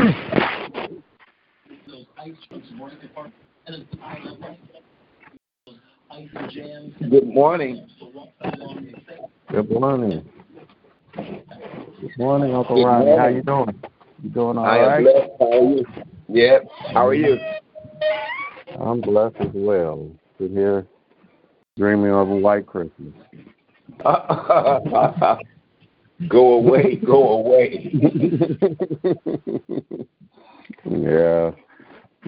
Good morning. Good morning. Good morning, Uncle Good Ronnie. morning. How you doing? You doing all I am right? blessed. How are you? Yep. How are you? I'm blessed as well. Sit here dreaming of a white Christmas. go away. Go away. yeah.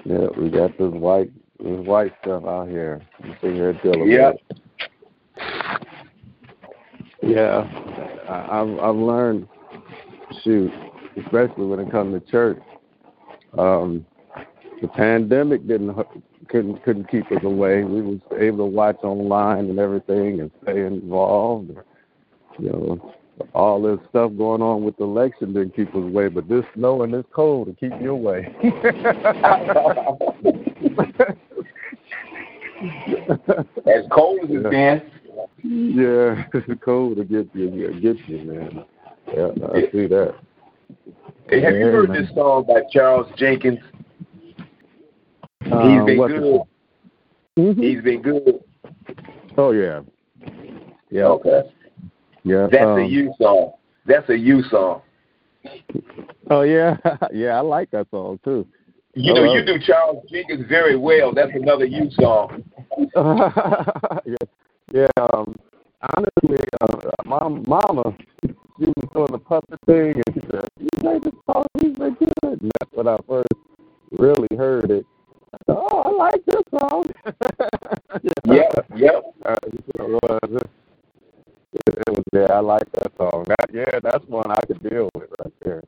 Yeah, we got this white this white stuff out here. You sit here dealing Yep. with it. Yeah. I, I've I've learned shoot, especially when it comes to church. Um the pandemic didn't couldn't couldn't keep us away. We was able to watch online and everything and stay involved. You know, all this stuff going on with the election didn't keep us away, but this snow and this cold to keep you away. As cold as it's been. yeah, it's cold to get you, get you, man. Yeah, I see that. Hey, have you heard man. this song by Charles Jenkins? Uh, He's been what's good. Mhm. He's been good. Oh yeah, yeah, Okay. Yeah. That's um, a you song. That's a you song. Oh yeah, yeah. I like that song too. You know, you do Charles Jenkins very well. That's another you song. yeah, yeah. Um, honestly, uh, my mama, she was doing the puppet thing, and she said, "You made this song, he's been good." And that's when I first really heard it. I said, oh, I like this song. Yep, yep. Uh. It, it was. Yeah, I like that song. That, yeah, that's one I could deal with right there.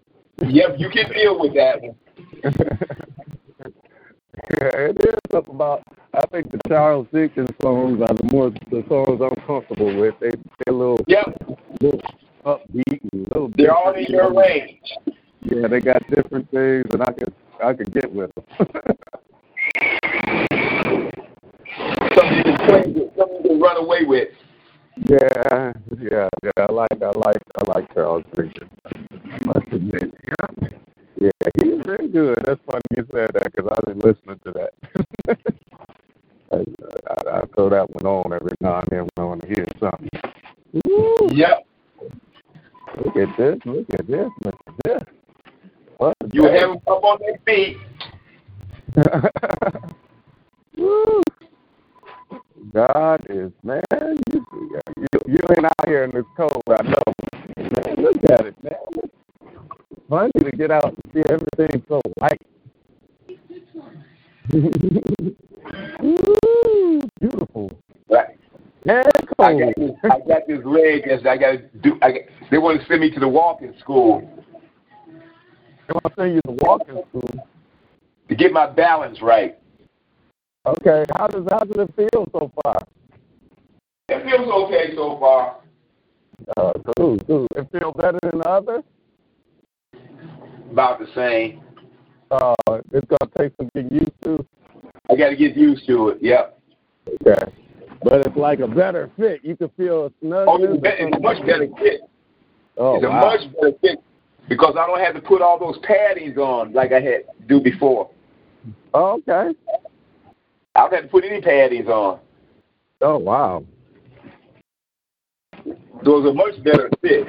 Yep, you can deal with that one. Yeah, it is something about. I think the Charles Dickens songs are the more the songs I'm comfortable with. They they're a little, Yep, little upbeat and little. they're all in your range. Yeah, they got different things, and I could I could get with them. Something you can play with, something you can run away with. Yeah, yeah, yeah. I like I like I like Charles Dickens. I must admit. Yeah, yeah, he's very good. That's funny you said that because I was listening to that. I, I, I throw that one on every now and then when I want to hear something. Woo. Yep. Look at this, look at this, look at this. What You have them up on their feet. Woo. God is man, you, you you ain't out here in this cold, I know. Man, look at it, man. It's funny to get out and see everything so white. Woo, beautiful. Right. And I got this. I got this leg. That I got to do. I got, they want to send me to the walking school They want to send you to the walking school. to get my balance right. Okay, how does how does it feel so far? It feels okay so far. Uh, cool, cool. It feels better than the other? About the same. Uh, it's gonna take some getting used to. I got to get used to it. Yep. Okay. But it's like a better fit. You can feel a snug. Oh, it's, it's a much better fit. Oh, it's a much better fit because I don't have to put all those paddings on like I had to do before. Oh, okay. I don't have to put any paddings on. Oh, wow. Those are much better fit.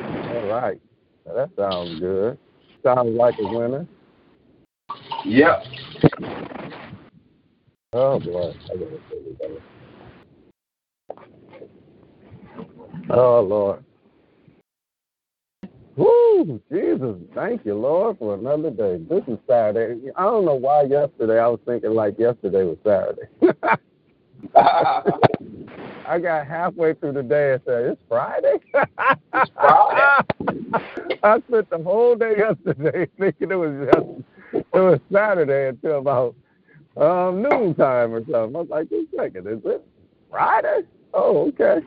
All right. Now, that sounds good. Sounds like a winner. Yep. Oh, boy. I gotta feel. Oh, Lord. Woo! Jesus, thank you, Lord, for another day. This is Saturday. I don't know why yesterday I was thinking like yesterday was Saturday. I got halfway through the day and said, "It's Friday." It's Friday. I spent the whole day yesterday thinking it was just it was Saturday until about um, noon time or something. I was like, "Just a second, is it Friday?" Oh, okay.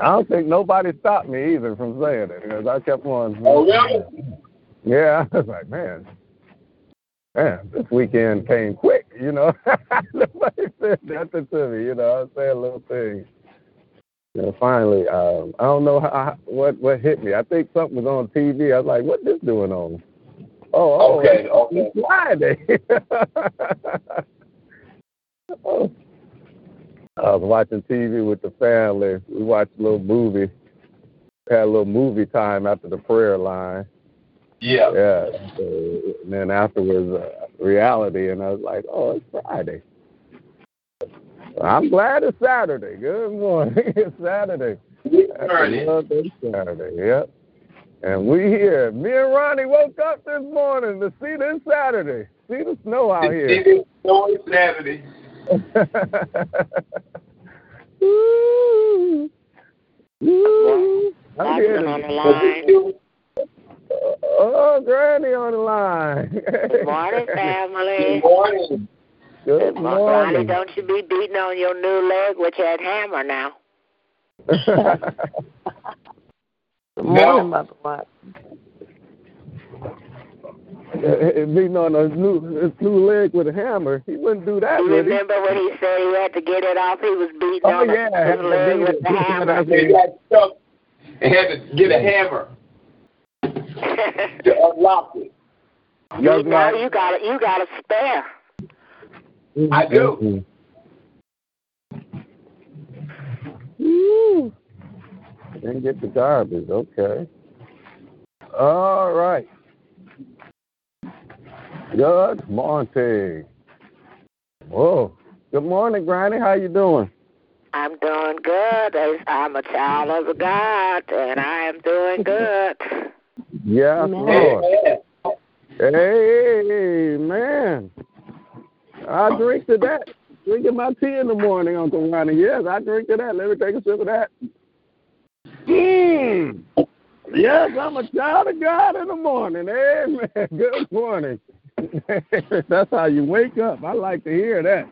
I don't think nobody stopped me either from saying it because I kept on. oh, really? Yeah, I was like, man, man, this weekend came quick, you know. Nobody said nothing to me, you know. I was saying little things. And finally, um, I don't know how, what what hit me. I think something was on TV. I was like, "What this doing on?" Oh, oh Okay, it's okay. Friday. oh. I was watching TV with the family. We watched a little movie. Had a little movie time after the prayer line. Yeah. Yeah. So, and then afterwards, uh, reality, and I was like, "Oh, it's Friday." I'm glad it's Saturday. Good morning. it's Saturday. Saturday. Love Saturday. Yep. And we here. Me and Ronnie woke up this morning to see this Saturday. See the snow out here. It's snowy Saturday. Woo. Woo. I'm here. on the line. Oh, Granny on the line. Good morning, Good family. morning. Good Good morning. Ronnie, morning. don't you be beating on your new leg with that hammer now. Good No. morning, Mother Watson. Beating on his new his new leg with a hammer. He wouldn't do that, You would he? remember when he said he had to get it off? He was beating Oh, on yeah, his leg he with the did. hammer. That's They got stuck and had to get a hammer to unlock it. you That's know right. you got a, you got a spare. I do. Woo. Didn't get the garbage. Okay. All right. Good morning. Whoa. Good morning, Granny. How you doing? I'm doing good. I'm a child of God, and I am doing good. Yes, Amen. Lord. Amen. Hey, man. I drink to that. Drinking my tea in the morning, Uncle Ronnie. Yes, I drink to that. Let me take a sip of that. Mm. Yes, I'm a child of God in the morning. Amen. Good morning. That's how you wake up. I like to hear that.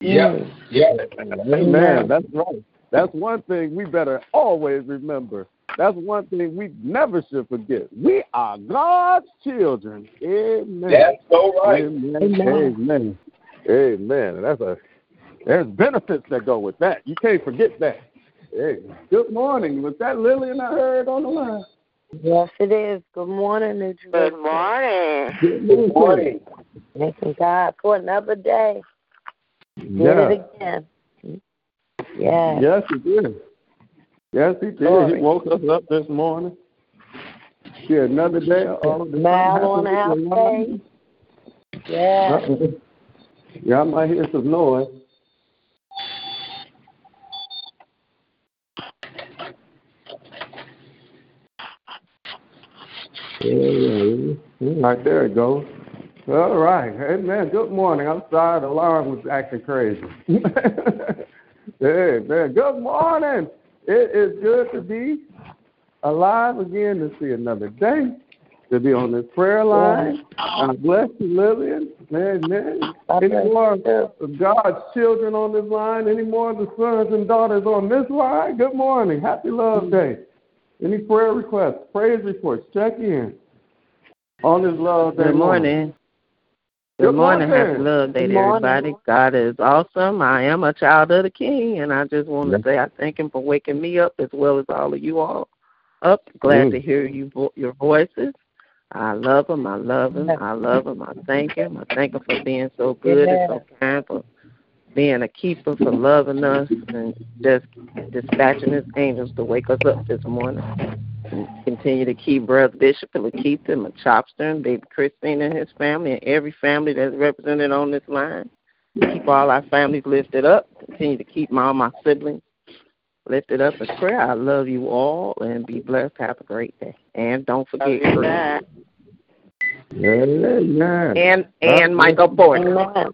Yeah. Yeah. Amen. That's right. That's one thing we better always remember. That's one thing we never should forget. We are God's children. Amen. That's so right. Amen. Amen. Amen. That's a there's benefits that go with that. You can't forget that. Hey, good morning. Was that Lillian I heard on the line? Yes, it is. Good morning, New Jersey. Good morning. Good morning. Thanking God for another day. Did Yeah. it again. Yes. Yes, he did. Yes, he did. Glory. He woke us up this morning. Yeah, another day. All of the Smile on our face. Yes. Uh-uh. Yeah, I might hear some noise. Right there it goes. All right. Hey, Amen. Good morning. I'm sorry the alarm was acting crazy. hey, man. Good morning. It is good to be alive again to see another day, to be on this prayer line. God bless you, Lillian. Amen. God Any more of God's children on this line? Any more of the sons and daughters on this line? Good morning. Happy Love Day. Any prayer requests, praise reports, check in on this Love Day. Good morning. Good Good morning. morning. Happy Love Day to everybody. God is awesome. I am a child of the King, and I just want to Yes. say I thank Him for waking me up as well as all of you all up. Glad Mm. to hear you vo- your voices. I love Him. I love Him. I love Him. I thank Him. I thank Him for being so good and so kind, for being a keeper, for loving us, and just dispatching His angels to wake us up this morning. And continue to keep Brother Bishop and Lakeitha and Chopster and baby Christine and his family and every family that's represented on this line. Keep all our families lifted up. Continue to keep all my siblings lifted up in prayer. I love you all and be blessed. Have a great day. And don't forget Love you Amen. and and Michael Porter.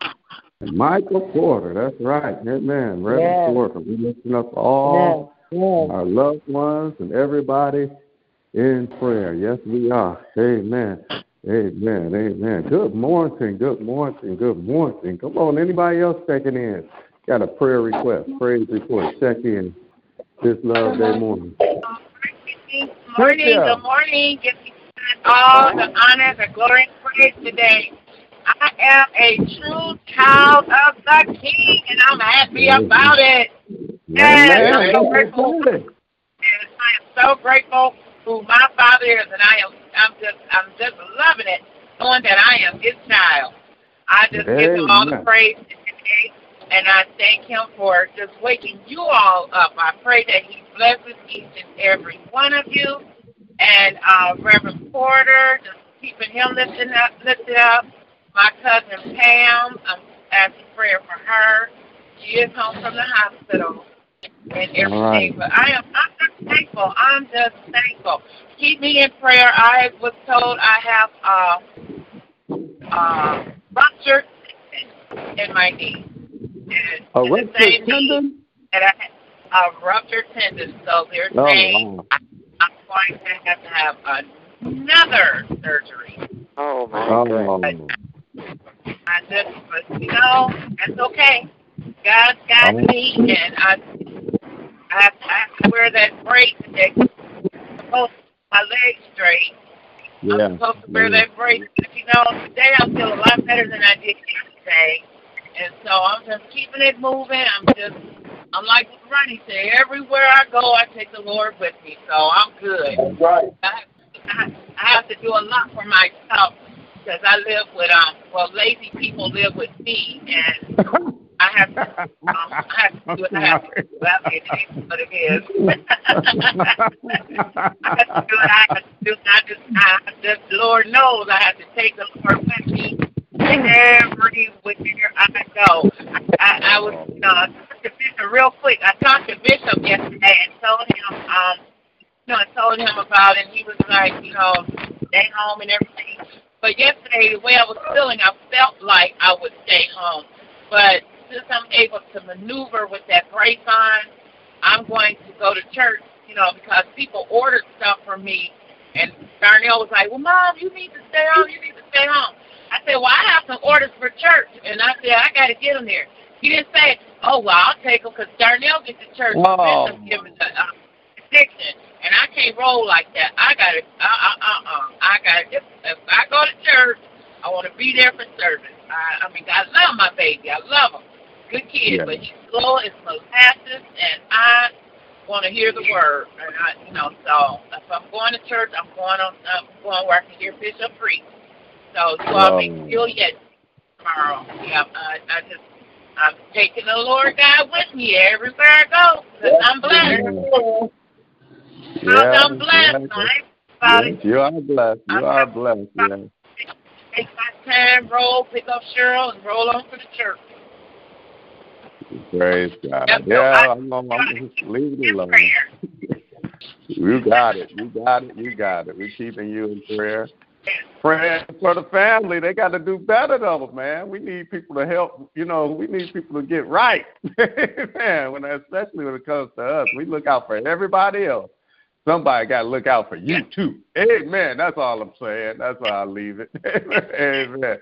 Amen. Michael Porter, that's right. Amen. Reverend Yes. Porter. We're lifting up all Yes. Yes. our loved ones and everybody in prayer. Yes, we are. Amen. Amen. Amen. Good morning. Good morning. Good morning. Come on. Anybody else checking in? Got a prayer request, praise report. Check in this Love Day morning. Good morning, good morning. Give me all the honor, the glory, and praise today. I am a true child of the King, and I'm happy about it. Amen. I'm so grateful. Yes, I am so grateful who my father is, and I am. I'm just. I'm just loving it, knowing that I am his child. I just give him all the praise today, and I thank him for just waking you all up. I pray that he blesses each and every one of you, and uh, Reverend Porter, just keeping him lifted up, lifted up. My cousin Pam, I'm asking prayer for her. She is home from the hospital and everything. All right. But I am I'm just thankful. I'm just thankful. Keep me in prayer. I was told I have uh uh ruptured in my knee. And A the ruptured same knee tendon? that I had a ruptured tendon. So they're Oh, saying wow. I'm going to have to have another surgery. Oh my Oh, I just, but you know, that's okay. God's got me, and I, I have, I to wear that brace that supposed my legs straight. yeah. I'm supposed to wear yeah. that brace. But you know, today I feel a lot better than I did yesterday, and so I'm just keeping it moving. I'm just, I'm like Ronnie said, everywhere I go, I take the Lord with me, so I'm good. That's right. I, I, I have to do a lot for myself because I live with um well lazy people live with me and I have to um, I have to do what I have to do. Well, it is what it is. I have to do what I have to do. I just I just Lord knows I have to take the Lord with me everywhere I go. I, I was you know I to Bishop real quick. I talked to Bishop yesterday and told him um you know, I told him about it and he was like, you know, stay home and everything. But yesterday, the way I was feeling, I felt like I would stay home. But since I'm able to maneuver with that brace on, I'm going to go to church, you know, because people ordered stuff from me. And Darnell was like, well, Mom, you need to stay home. You need to stay home. I said, well, I have some orders for church. And I said, I got to get them there. He didn't say, oh, well, I'll take them because Darnell gets to church. Oh. Bishop gives the uh, addiction. And I can't roll like that. I got to, uh, uh, uh, uh. I got if, if I go to church, I want to be there for service. I, I mean, I love my baby. I love him. Good kid, Yeah. but he's slow as molasses, and I want to hear the word. And I, you know, so if I'm going to church, I'm going on, I'm going where I can hear Bishop preach. So you all make Oh. feel yet tomorrow. Yeah, I, I just, I'm taking the Lord God with me everywhere I go, because I'm blessed. Yeah, I'm blessed. yeah, I ain't yes, you are blessed. You are blessed. Yeah. Take my time, roll, pick up Cheryl, and roll on for the church. Praise God. Yep, Yeah, I- I'm gonna, I'm just leave it alone. You got it. You got it. You got it. We're keeping you in prayer. Praying for the family. They got to do better though, man. We need people to help. You know, we need people to get right, man. When especially when it comes to us, we look out for everybody else. Somebody got to look out for you too. Amen. That's all I'm saying. That's how I leave it. Amen.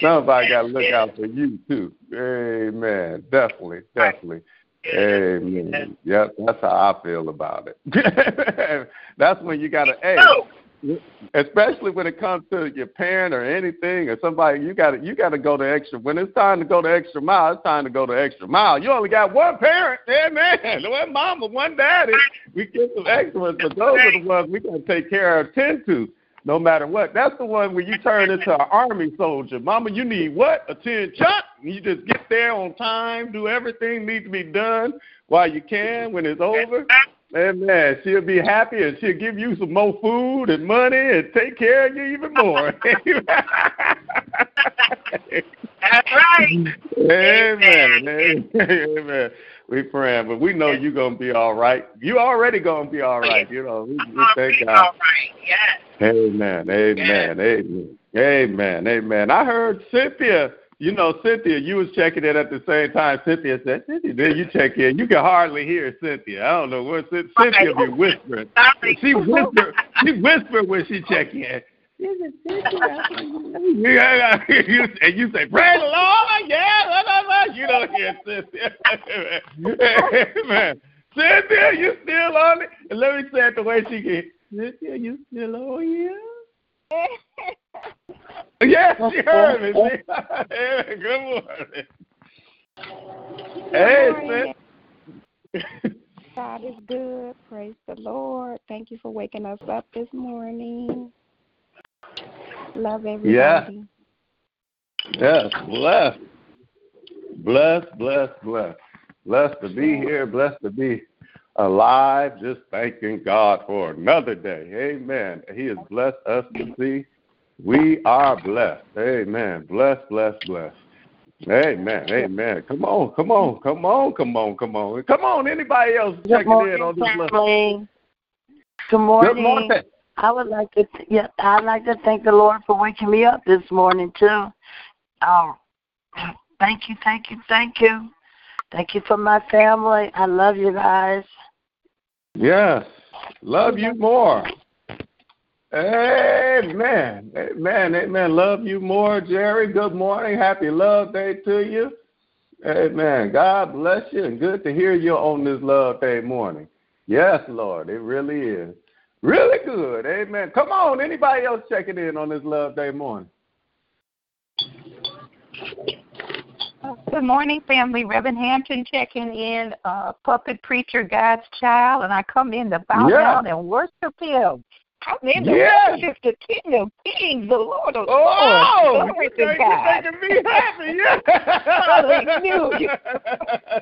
Somebody got to look out for you too. Amen. Definitely. Definitely. Amen. Yep, that's how I feel about it. that's when you gotta hey especially when it comes to your parent or anything or somebody you gotta you gotta go the extra when it's time to go the extra mile, it's time to go the extra mile. You only got one parent, amen. One mama, one daddy. We get some extra ones, but those are the ones we gotta take care of tend to no matter what. That's the one where you turn into an army soldier. Mama, you need what? A tin chuck. You just get there on time, do everything needs to be done while you can when it's over. Amen. She'll be happy and she'll give you some more food and money and take care of you even more. That's right. Amen. Amen. Amen. We praying, but we know you're gonna be all right. You already gonna be all right. You know, we, we thank God. All right. Yes. Amen. Amen. Amen. Amen. Amen. I heard Cynthia. You know, Cynthia, you was checking in at the same time. Cynthia said, Cynthia, then you check in. You can hardly hear Cynthia. I don't know what Cyn- Cynthia be whispering. Sorry. She whisper. She whisper when she check in. Yeah, you, and you say, "Praise the Lord!" Yeah, blah, blah, blah. you don't hear Cynthia. Amen. Cynthia, you still on it? And let me say it the way she can. Cynthia, you still on here? Yes, oh, she heard me. Oh, oh. Hey, Good morning. Hey, Cynthia. God is good. Praise the Lord. Thank you for waking us up this morning. Love everybody. Yeah. Yes, blessed. Blessed, blessed, blessed. Blessed to be here, blessed to be alive, just thanking God for another day. Amen. He has blessed us to see. We are blessed. Amen. Blessed, blessed, blessed. Amen. Amen. Come on, come on, come on, come on, come on. Come on, anybody else Good checking morning, in on this family. Good morning. Good morning. I would like to, yeah, I'd like to thank the Lord for waking me up this morning too. Oh, thank you, thank you, thank you, thank you for my family. I love you guys. Yes. Love you more. Amen. Amen. Amen. Love you more, Jerry. Good morning. Happy Love Day to you. Amen. God bless you and good to hear you on this Love Day morning. Yes, Lord. It really is. Really good. Amen. Come on. Anybody else checking in on this Love Day morning? Good morning, family. Reverend Hampton checking in, uh, puppet preacher, God's child, and I come in to bow Yeah. down and worship Him. Come in to Yeah. worship the King of Kings, the Lord of Oh, Lords. Glory to God. making me happy. Yeah. Hallelujah.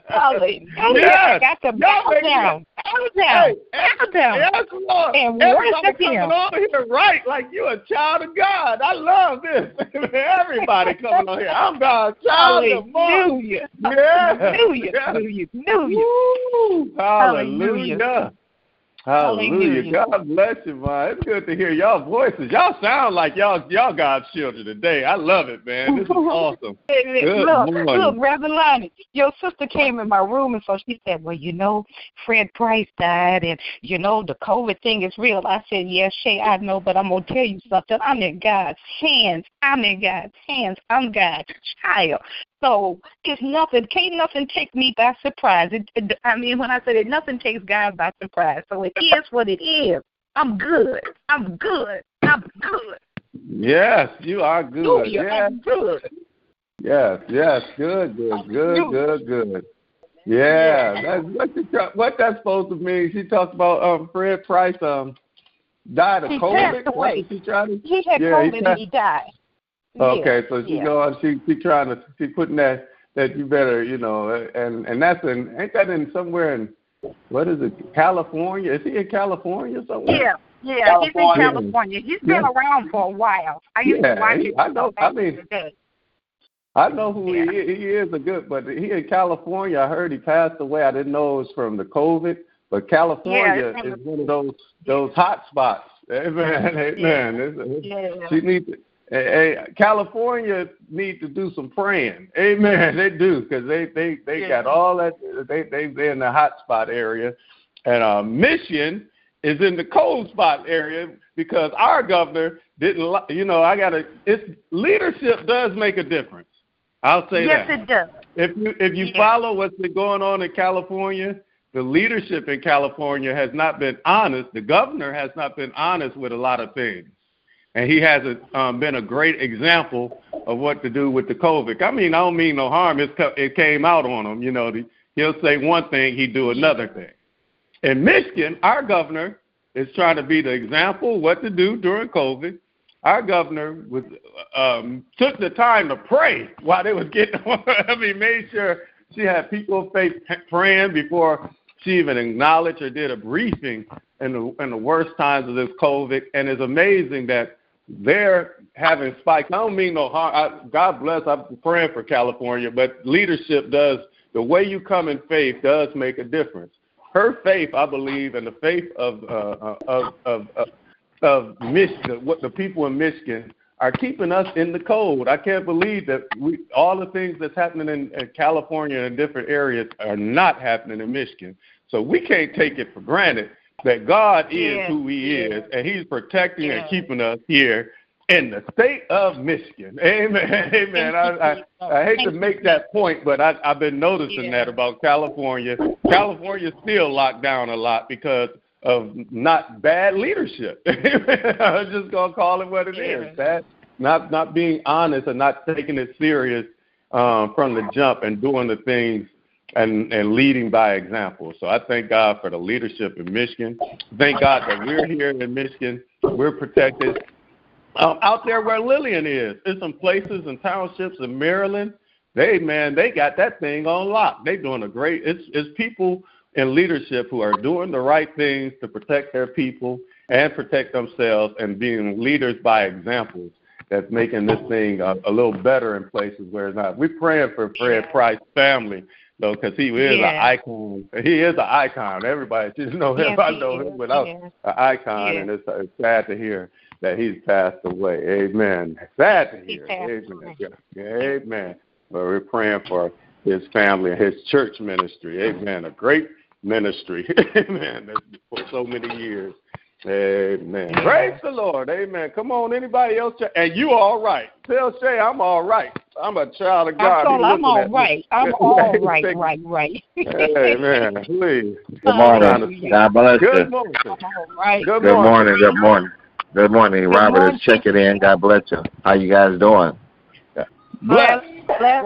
Hallelujah. I Yes. got to bow me- down, bow down, Hey, bow down, Yes, Lord. and Everybody worship coming Him. on here right like you're a child of God. I love this. Everybody coming on here. I'm God's child. Good morning. Hallelujah. Yeah. Hallelujah. Yeah. Hallelujah. Hallelujah. Woo. Hallelujah. Hallelujah. Hallelujah. Hallelujah. God bless you, man. It's good to hear y'all voices. Y'all sound like y'all y'all God's children today. I love it, man. This is awesome. Good look, morning. look, Reverend Lonnie, your sister came in my room and so she said, Well, you know, Fred Price died and you know the COVID thing is real. I said, Yes, Shay, I know, but I'm gonna tell you something. I'm in God's hands. I'm in God's hands. I'm God's child. So it's nothing can't nothing take me by surprise. It, it, I mean when I said it nothing takes God by surprise. So it is what it is. I'm good. I'm good. I'm good. Yes, you are good. Hallelujah. Yes. I'm good. Yes, yes, good, good, good, good, good. Yeah, that's what try, what that's supposed to mean. She talked about um Fred Price um died of He COVID. passed away. what she trying to He had Yeah, he COVID passed- and he died. Okay, Yeah, so she yeah. going she she trying to she putting that that you better, you know, and and that's in ain't that in somewhere in what is it, California? Is he in California somewhere? Yeah, yeah, he's in California. California. He's been Yeah. around for a while. I used Yeah, to watch he- it. I know- I mean-. I know who he is. He is a good, but he in California. I heard he passed away. I didn't know it was from the COVID, but California Yeah, is one of those those hot spots. Amen, amen. It's- Yeah. She needs to, hey, California need to do some praying. Amen. They do because they they they Yeah. got all that. They they they're in the hot spot area, and uh, Michigan is in the cold spot area because our governor didn't. You know, I gotta. It's leadership does make a difference. I'll say yes, that. it does. If you if you Yeah. follow what's been going on in California, the leadership in California has not been honest. The governor has not been honest with a lot of things, and he hasn't um, been a great example of what to do with the COVID. I mean, I don't mean no harm. It's, it came out on him. You know, the, he'll say one thing, he do another thing. In Michigan, our governor is trying to be the example what to do during COVID. Our governor was um, took the time to pray while they was getting. I mean, made sure she had people of faith praying before she even acknowledged or did a briefing in the in the worst times of this COVID. And it's amazing that they're having spikes. I don't mean no harm. I, God bless. I'm praying for California, but leadership does. The way you come in faith does make a difference. Her faith, I believe, and the faith of uh, of of of, of Michigan, what the people in Michigan are keeping us in the cold. I can't believe that we all the things that's happening in, in California and different areas are not happening in Michigan. So we can't take it for granted that God is who He is, and He's protecting and keeping us here in the state of Michigan. Amen. Amen. I, I, I hate to make that point, but I, I've been noticing that about California. California's still locked down a lot because of not bad leadership. I'm just gonna call it what it is. That not not being honest and not taking it serious um, from the jump and doing the things and and leading by example. So I thank God for the leadership in Michigan. Thank God that we're here in Michigan. We're protected. Um, out there where Lillian is, there's some places and townships in Maryland. They man, they got that thing on lock. They doing a great. It's it's people in leadership who are doing the right things to protect their people and protect themselves and being leaders by examples that's making this thing a, a little better in places where it's not. We're praying for Fred Price family though, because he is Yeah. an icon. He is an icon. Everybody just know him. Yes, I know is. him without an icon, and it's, it's sad to hear that he's passed away. Amen. Sad to hear. Amen. Yeah, Amen. But we're praying for his family and his church ministry. Amen. A great ministry. Amen. For so many years. Amen. Praise the Lord. Amen. Come on, anybody else? And you all right. Tell Shay I'm all right. I'm a child of God. I I'm looking all at me. right. I'm all right, right, right. Amen. Please. Good morning. God bless you. Good morning. all right. Good Good morning. morning. Good morning. Good morning. Robert morning. is checking in. God bless you. How you guys doing? Bless. Bless.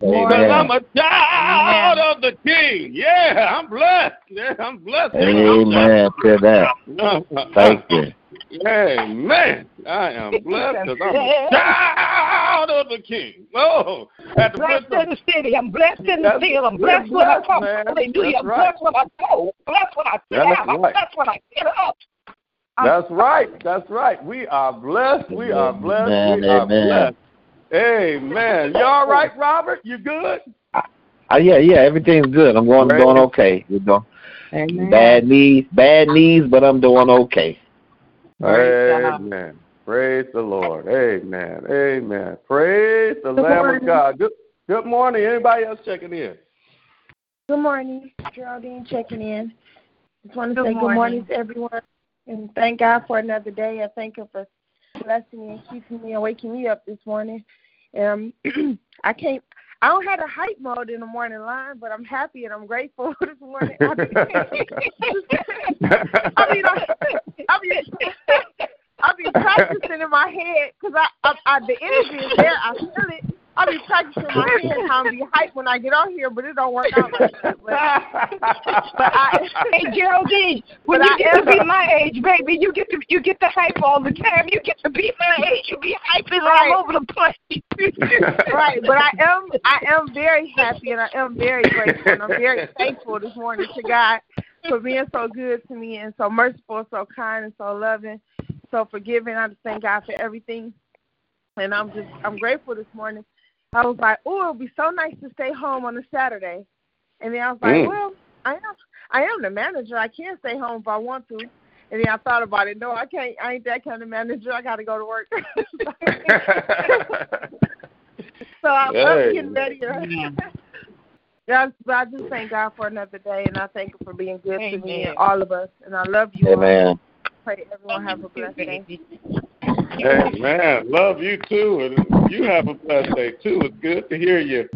Because I'm a child of the King. Yeah, I'm blessed. Yeah, I'm blessed. Amen to that. Thank you. Amen. I am blessed because I'm a child of the King. Oh, had to Blessed put in the city. I'm blessed in the That's- field. I'm we're blessed when I come. man. Hallelujah. I'm blessed when I go. Blessed when I sit That's down. I'm blessed when I get up. That's right. That's right. We are blessed. We are blessed. Amen, we are amen. Blessed. Amen. You all right, Robert? You good? Uh, yeah, yeah. Everything's good. I'm going Praise- doing okay. You know, Amen. bad knees, bad knees, but I'm doing okay. Praise God. Amen. Praise the Lord. Amen. Amen. Praise the Lamb morning. of God. Good good morning. Anybody else checking in? Good morning, Geraldine checking in. Just want to Good say good morning. morning to everyone and thank God for another day. I thank Him for blessing and keeping me and waking me up this morning. Um, I can't. I don't have a hype mode in the morning line, but I'm happy and I'm grateful this morning. I mean, I mean, I mean, I've been practicing in my head because I, I, I, the energy is there. I feel it. I've been practicing my head how I'm be hyped when I get on here, but it don't work out like that. But, but I, Hey Geraldine, when But you I get to be my age, baby, you get to you get the hype all the time. You get to be my age, you be hyping Right. all over the place. right, but I am I am very happy and I am very grateful and I'm very thankful this morning to God for being so good to me and so merciful, so kind and so loving, so forgiving. I just thank God for everything. And I'm just I'm grateful this morning. I was like, Oh, it would be so nice to stay home on a Saturday and then I was like, Mm. Well, I am I am the manager. I can stay home if I want to. And then I thought about it. No, I can't. I ain't that kind of manager. I got to go to work. So I'm, Hey. I'm getting ready. To, yeah, but I just thank God for another day, and I thank Him for being good to me and all of us. And I love you all. Amen. Pray everyone have a blessed day. Amen. Love you too, and you have a blessed day too. It's good to hear you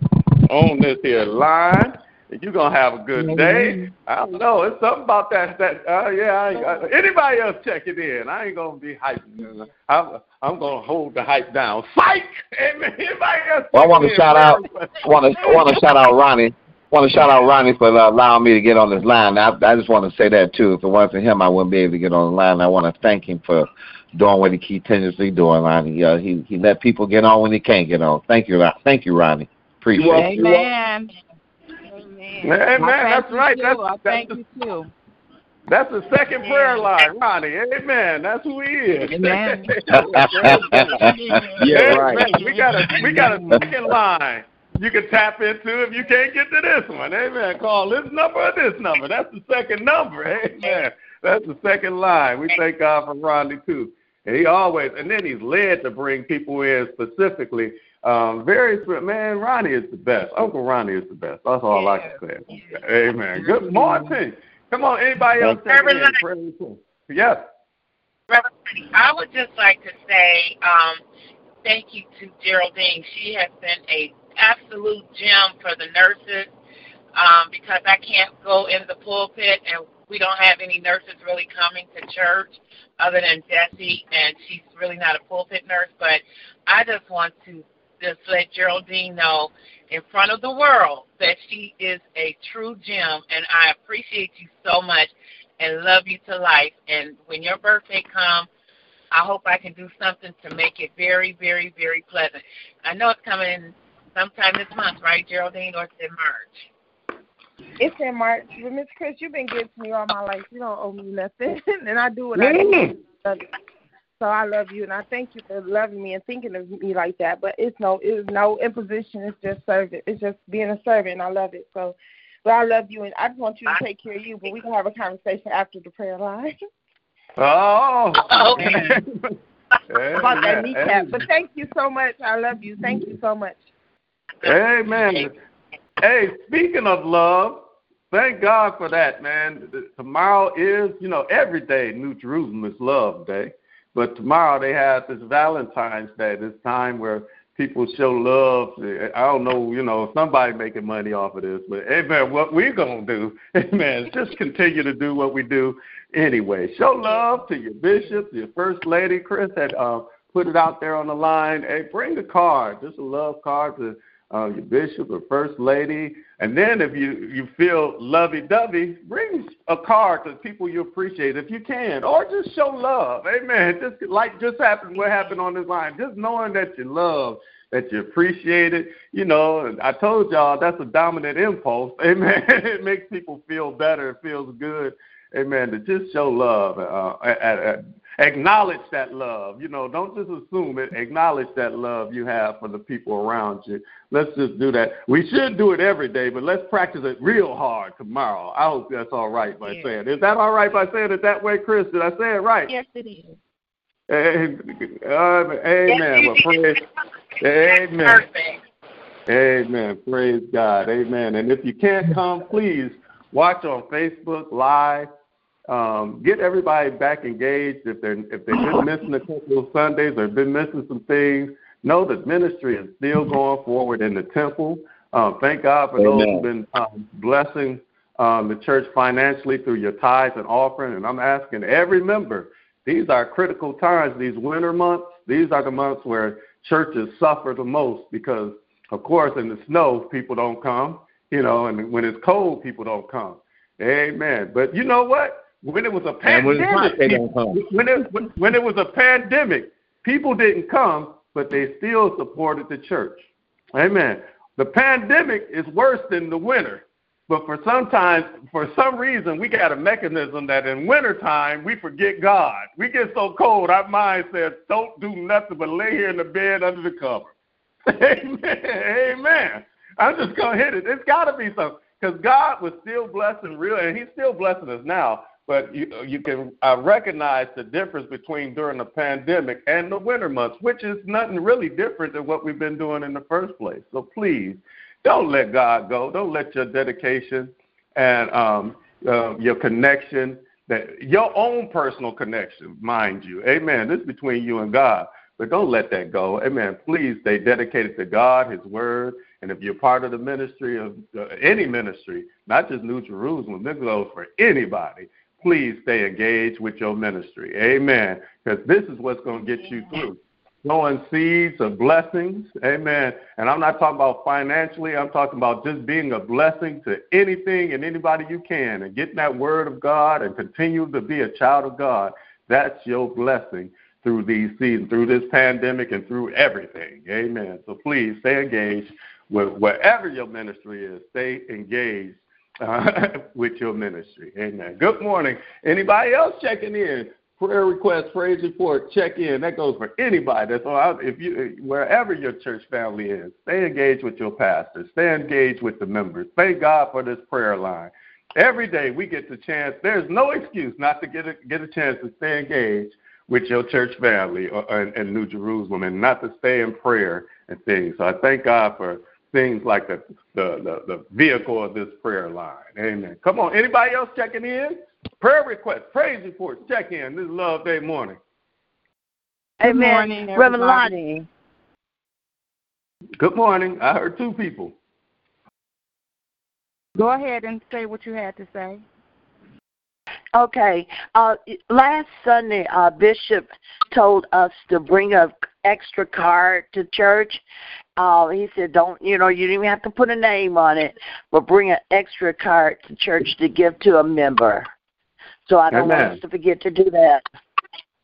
on this here line. You're gonna have a good day. I don't know. It's something about that. That uh, yeah. I, I, anybody else checking in? I ain't gonna be hyping. I'm, I'm gonna hold the hype down. Psych. Anybody else? Well, I want to shout out. Want to want to shout out Ronnie. Want to shout out Ronnie for allowing me to get on this line. I, I just want to say that too. If it wasn't for him, I wouldn't be able to get on the line. I want to thank him for doing what he continuously doing, Ronnie. Uh, he he let people get on when he can't get on. Thank you, Ron- thank you, Ronnie. Appreciate it. Amen. Amen. I That's right. too. That's, I that's, thank the, you too. that's the second prayer line, Ronnie. Amen. That's who he is. Amen. Yeah, right. Amen. We got a we got a second line you can tap into if you can't get to this one. Amen. Call this number or this number. That's the second number. Amen. That's the second line. We thank God for Ronnie too. And he always and then he's led to bring people in specifically. Um, very man, Ronnie is the best. Uncle Ronnie is the best. That's all I can say. Amen. Good morning. Come on, anybody else? check in? Praise the Yes. Reverend, I would just like to say um, thank you to Geraldine. She has been a absolute gem for the nurses um, because I can't go in the pulpit and we don't have any nurses really coming to church other than Jessie, and she's really not a pulpit nurse. But I just want to just let Geraldine know in front of the world that she is a true gem, and I appreciate you so much and love you to life. And when your birthday comes, I hope I can do something to make it very, very, very pleasant. I know it's coming sometime this month, right, Geraldine, or it's in March? It's in March. But Miss Chris, you've been good to me all my life. You don't owe me nothing, and I do what I do. So I love you, and I thank you for loving me and thinking of me like that. But it's no, it's no imposition. It's just service. It's just being a servant, and I love it. So, but I love you, and I just want you to take care of you. But we can have a conversation after the prayer line. Oh. okay. About that kneecap. But thank you so much. I love you. Thank you so much. Amen. Hey, speaking of love, thank God for that, man. Tomorrow is, you know, every day New Jerusalem is Love Day. But tomorrow they have this Valentine's Day, this time where people show love. I don't know, you know, somebody making money off of this, but hey what we're gonna do, man, is just continue to do what we do anyway. Show love to your bishop, your first lady. Chris had uh, put it out there on the line. Hey, bring a card, just a love card to uh, your bishop or first lady. And then if you you feel lovey dovey, bring a card to people you appreciate if you can, or just show love. Amen. Just like just happened, what happened on this line, just knowing that you love. That you appreciate it, you know. I told y'all that's a dominant impulse. Amen. it makes people feel better. It feels good. Amen. To just show love, uh, at, at, acknowledge that love. You know, don't just assume it. Acknowledge that love you have for the people around you. Let's just do that. We should do it every day, but let's practice it real hard tomorrow. I hope that's all right by Yeah. saying. Is that all right by saying it that way, Chris? Did I say it right? Yes, it is. Amen. Well, praise, amen. Perfect. Amen. Praise God. Amen. And if you can't come, please watch on Facebook Live. Um, get everybody back engaged. If they're if they've been missing a couple of Sundays or been missing some things, know that ministry is still going forward in the temple. Um, thank God for those who've been um, blessing um, the church financially through your tithes and offering. And I'm asking every member, these are critical times, these winter months. These are the months where churches suffer the most because, of course, in the snow, people don't come, you know, and when it's cold, people don't come. Amen. But you know what? When it was a And when it's hot, pandemic, don't come. when it when, when it was a pandemic, people didn't come, but they still supported the church. Amen. The pandemic is worse than the winter. But for sometimes, for some reason, we got a mechanism that in wintertime we forget God. We get so cold, our mind says, "Don't do nothing but lay here in the bed under the cover." Amen. Amen. I'm just gonna hit it. It's got to be something because God was still blessing real, and He's still blessing us now. But you you can uh, recognize the difference between during the pandemic and the winter months, which is nothing really different than what we've been doing in the first place. So please, don't let God go. Don't let your dedication and um, uh, your connection, that your own personal connection, mind you, Amen. This is between you and God. But don't let that go. Amen. Please stay dedicated to God, His Word. And if you're part of the ministry of uh, any ministry, not just New Jerusalem, this goes for anybody, please stay engaged with your ministry. Amen. Because this is what's going to get you through. Sowing seeds of blessings. Amen. And I'm not talking about financially, I'm talking about just being a blessing to anything and anybody you can and getting that word of God and continue to be a child of God. That's your blessing through these seasons, through this pandemic, and through everything. Amen. So please stay engaged with wherever your ministry is. Stay engaged with your ministry. Amen. Good morning. Anybody else checking in? Prayer request, praise report, check in. That goes for anybody. That's all. If you wherever your church family is, stay engaged with your pastor. Stay engaged with the members. Thank God for this prayer line. Every day we get the chance. There's no excuse not to get a, get a chance to stay engaged with your church family or, in New Jerusalem and not to stay in prayer and things. So I thank God for things like the, the, the, the vehicle of this prayer line. Amen. Come on. Anybody else checking in? Prayer requests, praise reports, check in. This is Love Day morning. Good Amen. morning, Reverend everybody. Lonnie. Good morning. I heard two people. Go ahead and say what you had to say. Okay. Uh, last Sunday, uh, Bishop told us to bring a extra card to church. Uh, he said, "Don't you know? You don't even have to put a name on it, but bring an extra card to church to give to a member." So I don't Amen. want us to forget to do that.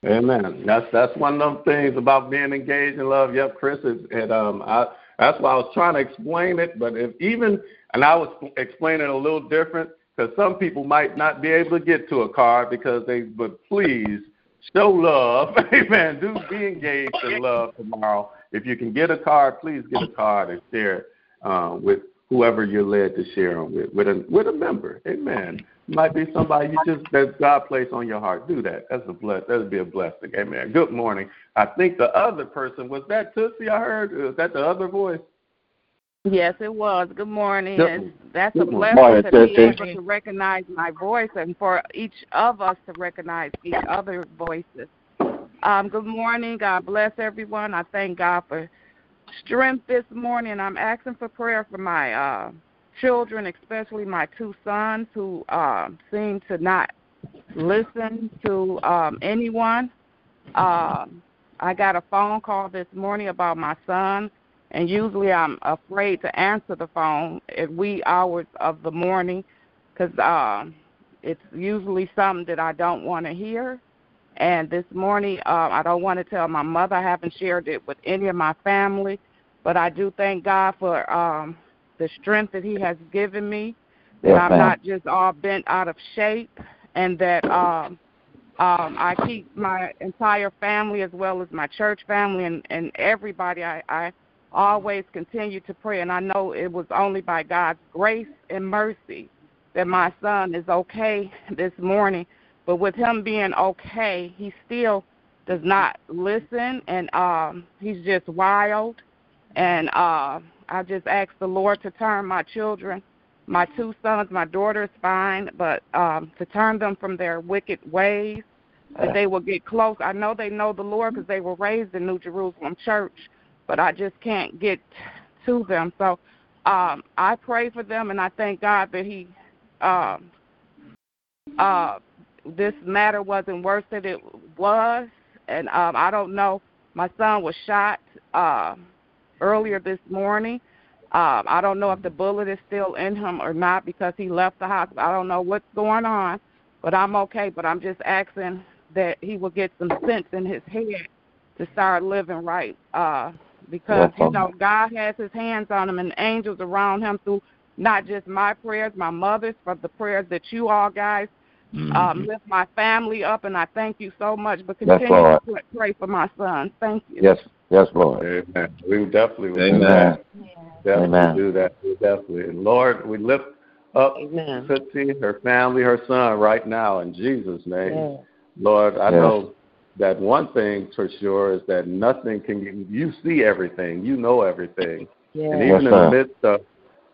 Amen. That's that's one of them things about being engaged in love. Yep, Chris is, and um, I that's why I was trying to explain it. But if even and I was explaining it a little different because some people might not be able to get to a card because they. But please show love. Amen. Do be engaged in love tomorrow. If you can get a card, please get a card and share it uh, with whoever you're led to share them with, with a with a member. Amen. Might be somebody you just that God placed on your heart. Do that. That's a bless. That'd be a blessing. Amen. Good morning. I think the other person was that Tootsie. I heard. Was that the other voice? Yes, it was. Good morning. Good- And that's good a blessing Morning, to be able to recognize my voice and for each of us to recognize each other's voices. Um, good morning. God bless everyone. I thank God for strength this morning. I'm asking for prayer for my uh, children, especially my two sons who uh, seem to not listen to um, anyone. Um, I got a phone call this morning about my son, and usually I'm afraid to answer the phone at wee hours of the morning because um, it's usually something that I don't want to hear. And this morning, uh, I don't want to tell my mother. I haven't shared it with any of my family, but I do thank God for um, the strength that He has given me. That Yes, I'm ma'am. not just all bent out of shape, and that um, um, I keep my entire family as well as my church family and, and everybody. I, I always continue to pray, and I know it was only by God's grace and mercy that my son is okay this morning. But with him being okay, he still does not listen, and um, he's just wild. And uh, I just ask the Lord to turn my children, my two sons, my daughter is fine, but um, to turn them from their wicked ways, that they will get close. I know they know the Lord because they were raised in New Jerusalem Church, but I just can't get to them. So um, I pray for them, and I thank God that He, um, uh, this matter wasn't worse than it was. And um, I don't know. My son was shot uh, earlier this morning. Um, I don't know if the bullet is still in him or not because he left the hospital. I don't know what's going on, but I'm okay. But I'm just asking that he will get some sense in his head to start living right. Uh, because Yes, you know God has His hands on him and angels around him through not just my prayers, my mother's, but the prayers that you all guys um, lift my family up, and I thank you so much. But continue Lord. to pray for my son. Thank you. Yes, yes, Lord. Amen. We definitely will do Amen. that. Definitely Amen. do that. We definitely. And Lord, we lift up Tootsie, her family, her son right now in Jesus' name. Lord, I Yes. know that one thing for sure is that nothing can you see everything, you know everything. And even Yes, in the midst of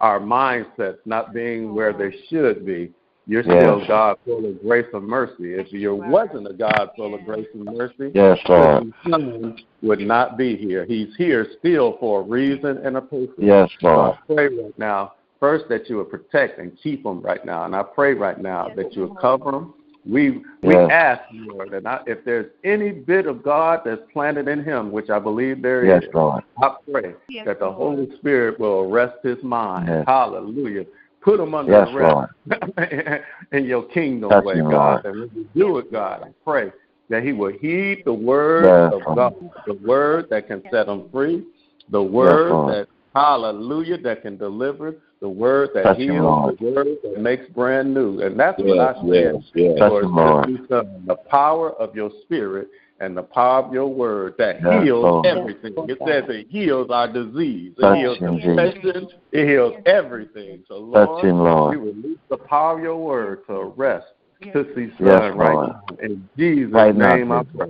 our mindsets not being where they should be, you're Yes. still God full of grace and mercy. If you wasn't a God full of grace and mercy, Yes, Lord. the would not be here. He's here still for a reason and a purpose. Yes, So Lord. I pray right now, first that you would protect and keep them right now, and I pray right now that you would cover them. We we Yes. ask Lord, and I, if there's any bit of God that's planted in him, which I believe there is, Yes, Lord. I pray that the Holy Spirit will arrest his mind. Yes. Hallelujah. Put him under Yes, arrest in your kingdom Touch way, him, God. Lord. And when you do it, God, I pray that he will heed the word Yes, of Lord. God, the word that can set him free, the word Lord. that, hallelujah, that can deliver, the word that Touch heals, Lord. the word that makes brand new. And that's what I said, yes, yes. Touch Lord, him, Lord. The power of your spirit and the power of your word that Yes, heals Lord. everything. It says it heals our disease. It Touch heals him, depression. It heals everything. So, Touch Lord, him, Lord. we release the power of your word to arrest Tootsie Son Yes, right Lord. now. In Jesus' Right now, name I pray.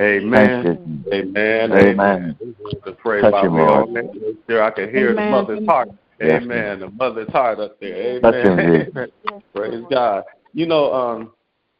Amen. Thank Amen. Amen. Amen. We want pray Touch about him, me Lord. on that. Make Sure, I can hear the Amen. mother's heart. Amen. The mother's heart up there. Amen. Praise God. You know, um,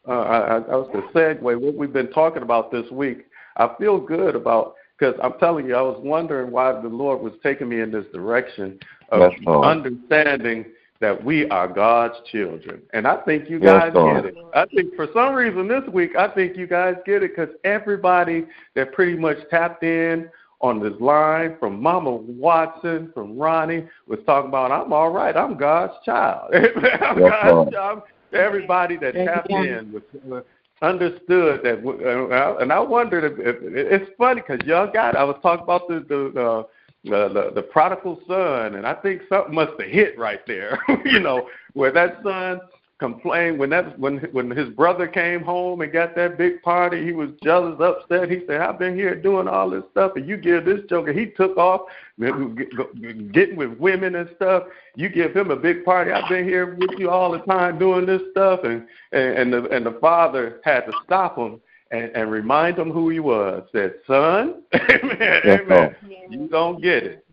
uh, I, I I was to segue what we've been talking about this week. I feel good about because I'm telling you, I was wondering why the Lord was taking me in this direction of Yes, understanding that we are God's children. And I think you Yes, guys Lord. get it. I think for some reason this week, I think you guys get it because everybody that pretty much tapped in on this line from Mama Watson, from Ronnie, was talking about, I'm all right. I'm God's child. I'm Yes, God's Lord. child. Everybody that Thank tapped God. in was, uh, understood that, uh, and I wondered if, if it's funny because y'all got. I was talking about the the. the the, the the prodigal son, and I think something must have hit right there. you know, where that son complained when that when when his brother came home and got that big party, he was jealous, upset. He said, "I've been here doing all this stuff, and you give this joker." He took off, getting with women and stuff. You give him a big party. I've been here with you all the time doing this stuff, and and, and the and the father had to stop him and, and remind him who he was. Said, "Son, amen, amen. You don't get it.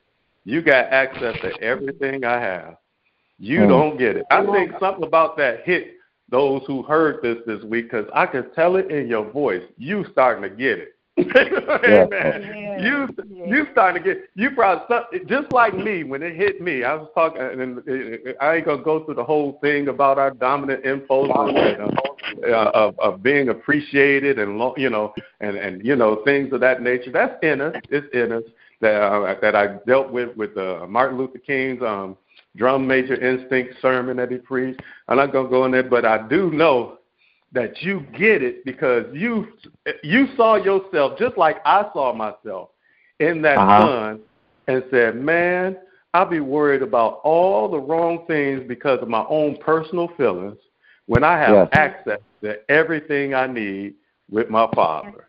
You got access to everything I have. You Mm. don't get it. I think something about that hit those who heard this this week because I could tell it in your voice. You starting to get it. Amen. You you starting to get you probably some- just like me when it hit me. I was talking and I ain't gonna go through the whole thing about our dominant impulses and, uh, uh, of of being appreciated and lo- you know and and you know things of that nature. That's in us. It's in us that uh, that I dealt with with uh, Martin Luther King's um, drum major instinct sermon that he preached. I'm not gonna go in there, but I do know that you get it because you you saw yourself just like I saw myself in that Uh-huh. son and said, "Man, I'll be worried about all the wrong things because of my own personal feelings when I have Yes. access to everything I need with my father."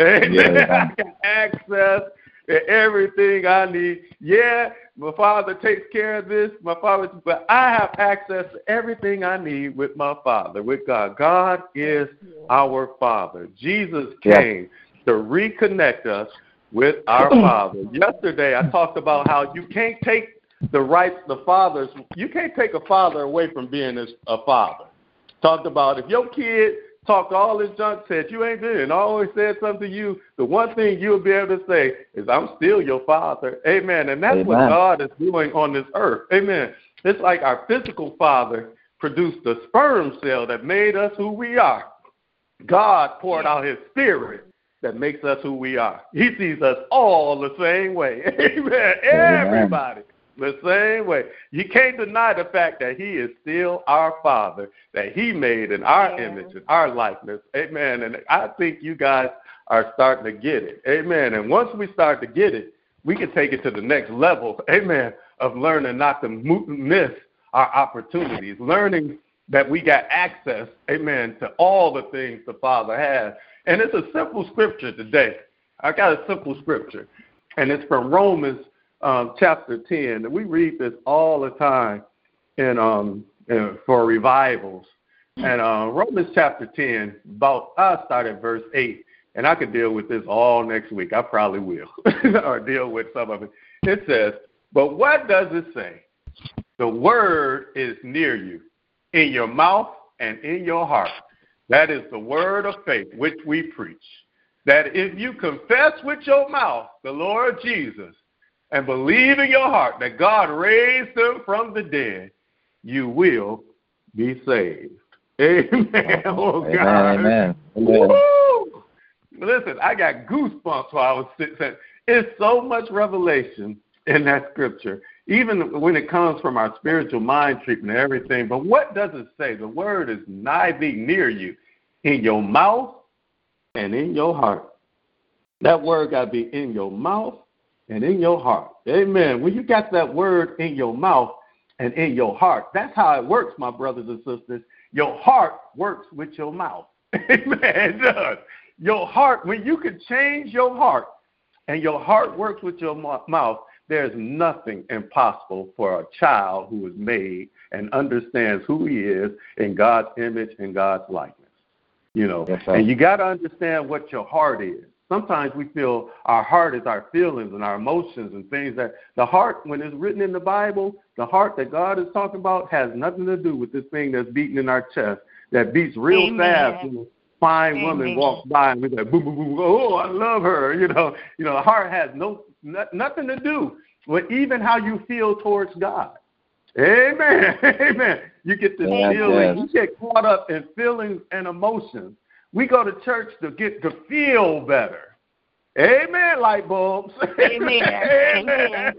Amen. Yeah. I got access to everything I need. Yeah, my father takes care of this. My father, but I have access to everything I need with my father, with God. God is our father. Jesus came to reconnect us with our father. Yesterday, I talked about how you can't take the rights, the fathers. You can't take a father away from being a father. Talked about if your kid talked all this junk, said you ain't good, and always said something to you, the one thing you'll be able to say is, I'm still your father. Amen. And that's what God is doing on this earth. Amen. It's like our physical father produced the sperm cell that made us who we are. God poured out his spirit that makes us who we are. He sees us all the same way. Amen. Everybody the same way. You can't deny the fact that he is still our father, that he made in our image and our likeness. Amen. And I think you guys are starting to get it. Amen. And once we start to get it, we can take it to the next level. Amen. Of learning not to miss our opportunities, learning that we got access, amen, to all the things the Father has. And it's a simple scripture today. I got a simple scripture, and it's from Romans um, chapter 10. And we read this all the time in, um, in, for revivals. And uh, Romans chapter 10, about I'll start at verse 8, and I could deal with this all next week. I probably will, or deal with some of it. It says, But what does it say? The word is near you, in your mouth and in your heart. That is the word of faith which we preach. That if you confess with your mouth the Lord Jesus and believe in your heart that God raised him from the dead, you will be saved. Amen. Oh, Amen, God. amen, amen. Woo! Listen, I got goosebumps while I was sitting. It's so much revelation in that scripture, even when it comes from our spiritual mind treatment and everything. But what does it say? The word is nigh thee, near you, in your mouth and in your heart. That word got to be in your mouth and in your heart. Amen. When you got that word in your mouth and in your heart, that's how it works, my brothers and sisters. Your heart works with your mouth. Amen. It does. Your heart, when you can change your heart and your heart works with your mouth, there's nothing impossible for a child who is made and understands who he is in God's image and God's likeness. You know, Yes, and you got to understand what your heart is. Sometimes we feel our heart is our feelings and our emotions and things that the heart, when it's written in the Bible, the heart that God is talking about has nothing to do with this thing that's beating in our chest that beats real Amen. fast when a fine woman walks by and we like boom, boom, boom. Oh, I love her. You know, you know, the heart has no, no nothing to do with even how you feel towards God. Amen. Amen. You get the Yes, feeling. yes. You get caught up in feelings and emotions. We go to church to get to feel better. Amen, light bulbs. Amen. Amen.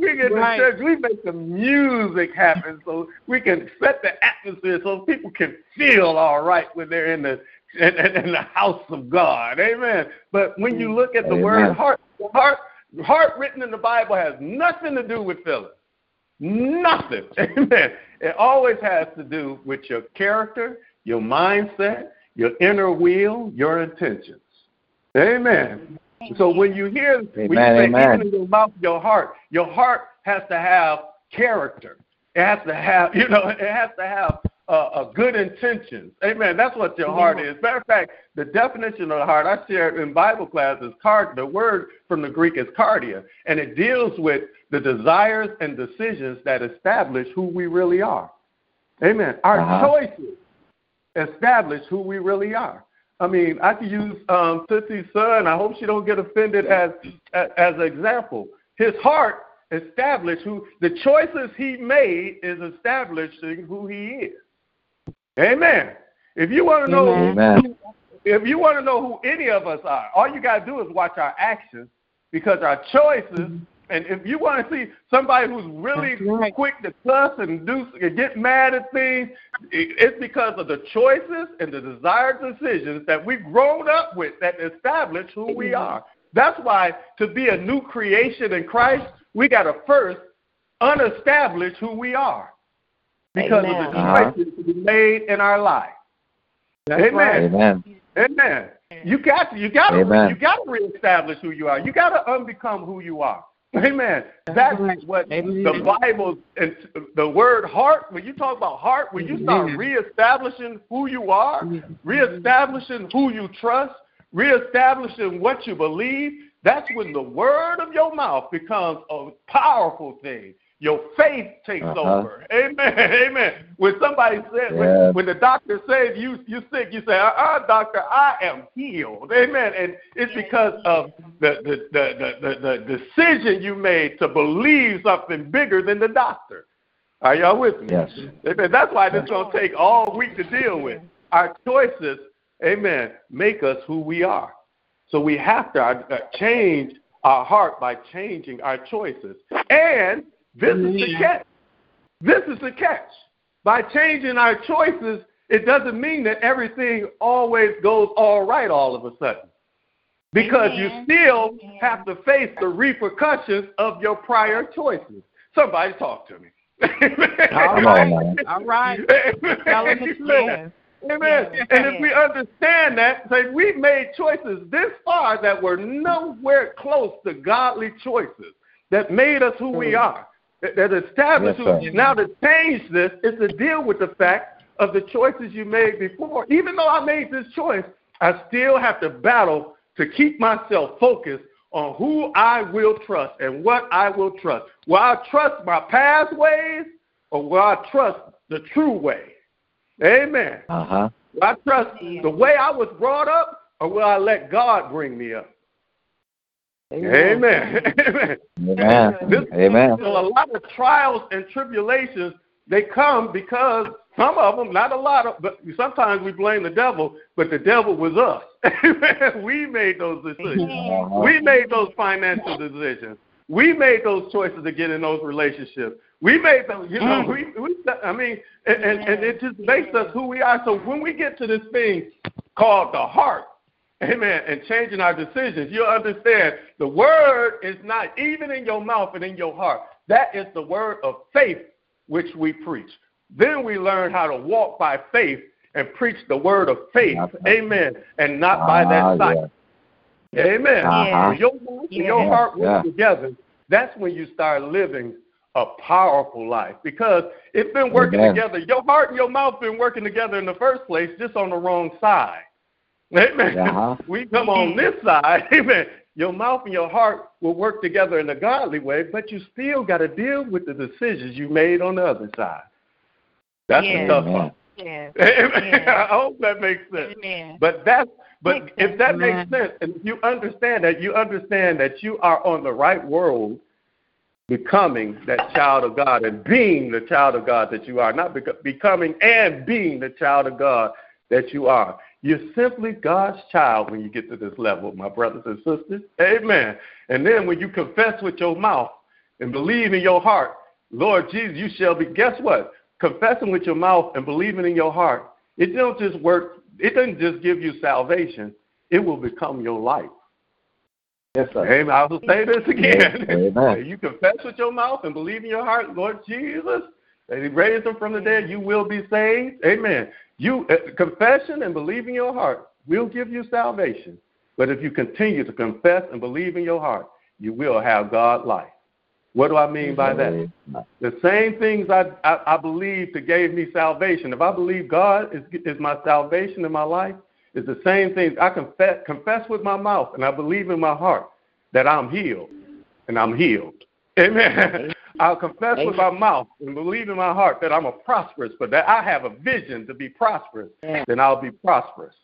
We get Right. to church, we make the music happen so we can set the atmosphere so people can feel all right when they're in the in, in, in the house of God. Amen. But when you look at the Amen. word heart, heart, heart written in the Bible has nothing to do with feelings. Nothing. Amen. It always has to do with your character, your mindset, your inner will, your intentions. Amen. So when you hear when you Amen, say amen. even your mouth, your heart, your heart has to have character. It has to have, you know, it has to have uh, a good intentions. Amen. That's what your heart is. Matter of fact, the definition of the heart I shared in Bible class is card. The word from the Greek is cardia, and it deals with the desires and decisions that establish who we really are. Amen. Our Uh-huh. choices establish who we really are. I mean, I could use um, Sissy's son. I hope she don't get offended as as, as an example. His heart established who the choices he made is establishing who he is. Amen. If you want to know, Amen. if you want to know who any of us are, all you gotta do is watch our actions because our choices. And if you want to see somebody who's really quick to cuss and do and get mad at things, it's because of the choices and the desired decisions that we've grown up with that establish who we are. That's why to be a new creation in Christ, we got to first unestablish who we are because Amen. of the Uh-huh. choices to be made in our life. Amen. Amen. Amen. You got to, you got to, Amen. you got to reestablish who you are. You got to unbecome who you are. Amen. That is what the Bible and the word heart. When you talk about heart, when you start reestablishing who you are, reestablishing who you trust, reestablishing what you believe, that's when the word of your mouth becomes a powerful thing. Your faith takes Uh-huh. over. Amen. Amen. When somebody says, Yeah. when, when the doctor says you you sick, you say, uh-uh, doctor, I am healed. Amen. And it's because of the the, the, the, the, the decision you made to believe something bigger than the doctor. Are y'all with me? Yes. Amen. That's why this is going to take all week to deal with. Our choices, amen, make us who we are. So we have to uh, change our heart by changing our choices. And this is the catch. This is the catch. By changing our choices, it doesn't mean that everything always goes all right all of a sudden. Because you still have to face the repercussions of your prior choices. Somebody talk to me. All Come right. on, man. All right. Tell them the Amen. truth. Amen. Yes. And if we understand that, say we made choices this far that were nowhere close to godly choices that made us who we are, that, that established Yes, Now to change this is to deal with the fact of the choices you made before. Even though I made this choice, I still have to battle to keep myself focused on who I will trust and what I will trust. Will I trust my past ways or will I trust the true way? Amen. Uh huh. Will I trust the way I was brought up or will I let God bring me up? Amen. Amen. Amen. This, Amen. So a lot of trials and tribulations they come because some of them, not a lot of, but sometimes we blame the devil, but the devil was us. we made those decisions. We made those financial decisions. We made those choices to get in those relationships. We made them, you know, mm. we, we I mean, and, and, and it just makes us who we are. So when we get to this thing called the heart, Amen. And changing our decisions. You'll understand the word is not even in your mouth and in your heart. That is the word of faith which we preach. Then we learn how to walk by faith and preach the word of faith. Amen. And not by Ah, that sight. yeah. Amen. Uh-huh. When your mouth and your Yeah. heart work Yeah. together, that's when you start living a powerful life because it's been working Amen. together. Your heart and your mouth been working together in the first place, just on the wrong side. Amen. Uh-huh. We come on this side, amen. Your mouth and your heart will work together in a godly way, but you still got to deal with the decisions you made on the other side. That's Yeah. the tough Amen. part. Yes. Amen. I hope that makes sense. Amen. But that's but Makes if that sense, makes sense, and you understand that, you understand that you are on the right road, becoming that child of God and being the child of God that you are. Not bec- becoming and being the child of God that you are. You're simply God's child when you get to this level, my brothers and sisters. Amen. And then when you confess with your mouth and believe in your heart, Lord Jesus, you shall be. Guess what? Confessing with your mouth and believing in your heart, it don't just work. It doesn't just give you salvation. It will become your life. Yes, sir. Amen. I will say this again. Amen. you confess with your mouth and believe in your heart, Lord Jesus, that He raised Him from the dead, you will be saved. Amen. You uh, confession and believe in your heart will give you salvation. But if you continue to confess and believe in your heart, you will have God life. What do I mean by that? The same things I, I, I believe that gave me salvation. If I believe God is, is my salvation in my life, it's the same thing. I confess, confess with my mouth and I believe in my heart that I'm healed and I'm healed. Amen. I'll confess with my mouth and believe in my heart that I'm a prosperous, but that I have a vision to be prosperous, then I'll be prosperous.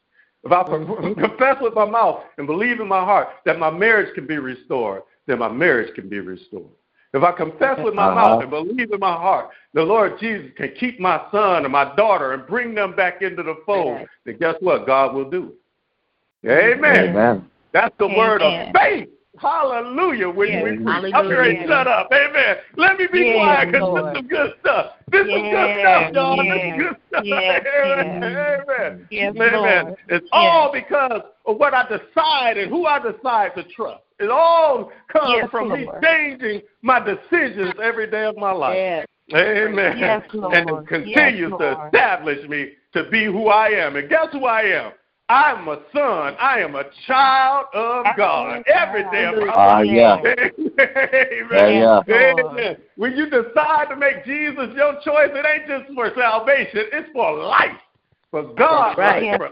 If I confess with my mouth and believe in my heart that my marriage can be restored, then my marriage can be restored. If I confess with my Uh-huh. mouth and believe in my heart, the Lord Jesus can keep my son and my daughter and bring them back into the fold, then guess what? God will do it. Amen. Amen. That's the word of faith. Hallelujah. When Yes. we, we, I'm ready to shut up. Amen. Let me be Yes, quiet because this is some good stuff. This is good stuff, y'all. This is good stuff. yes, Amen. yes. Amen. Yes, Amen. Lord. It's Yes. all because of what I decide and who I decide to trust. It all comes Yes, from me changing my decisions every day of my life. Yes. Amen. Yes, Lord. And it continues Yes, to Lord. establish me to be who I am. And guess who I am? I'm a son. I am a child of God. Every day of my Ah, life. yeah. Amen. Yeah, Amen. When you decide to make Jesus your choice, it ain't just for salvation, it's for life. For God, Right. Yes, for,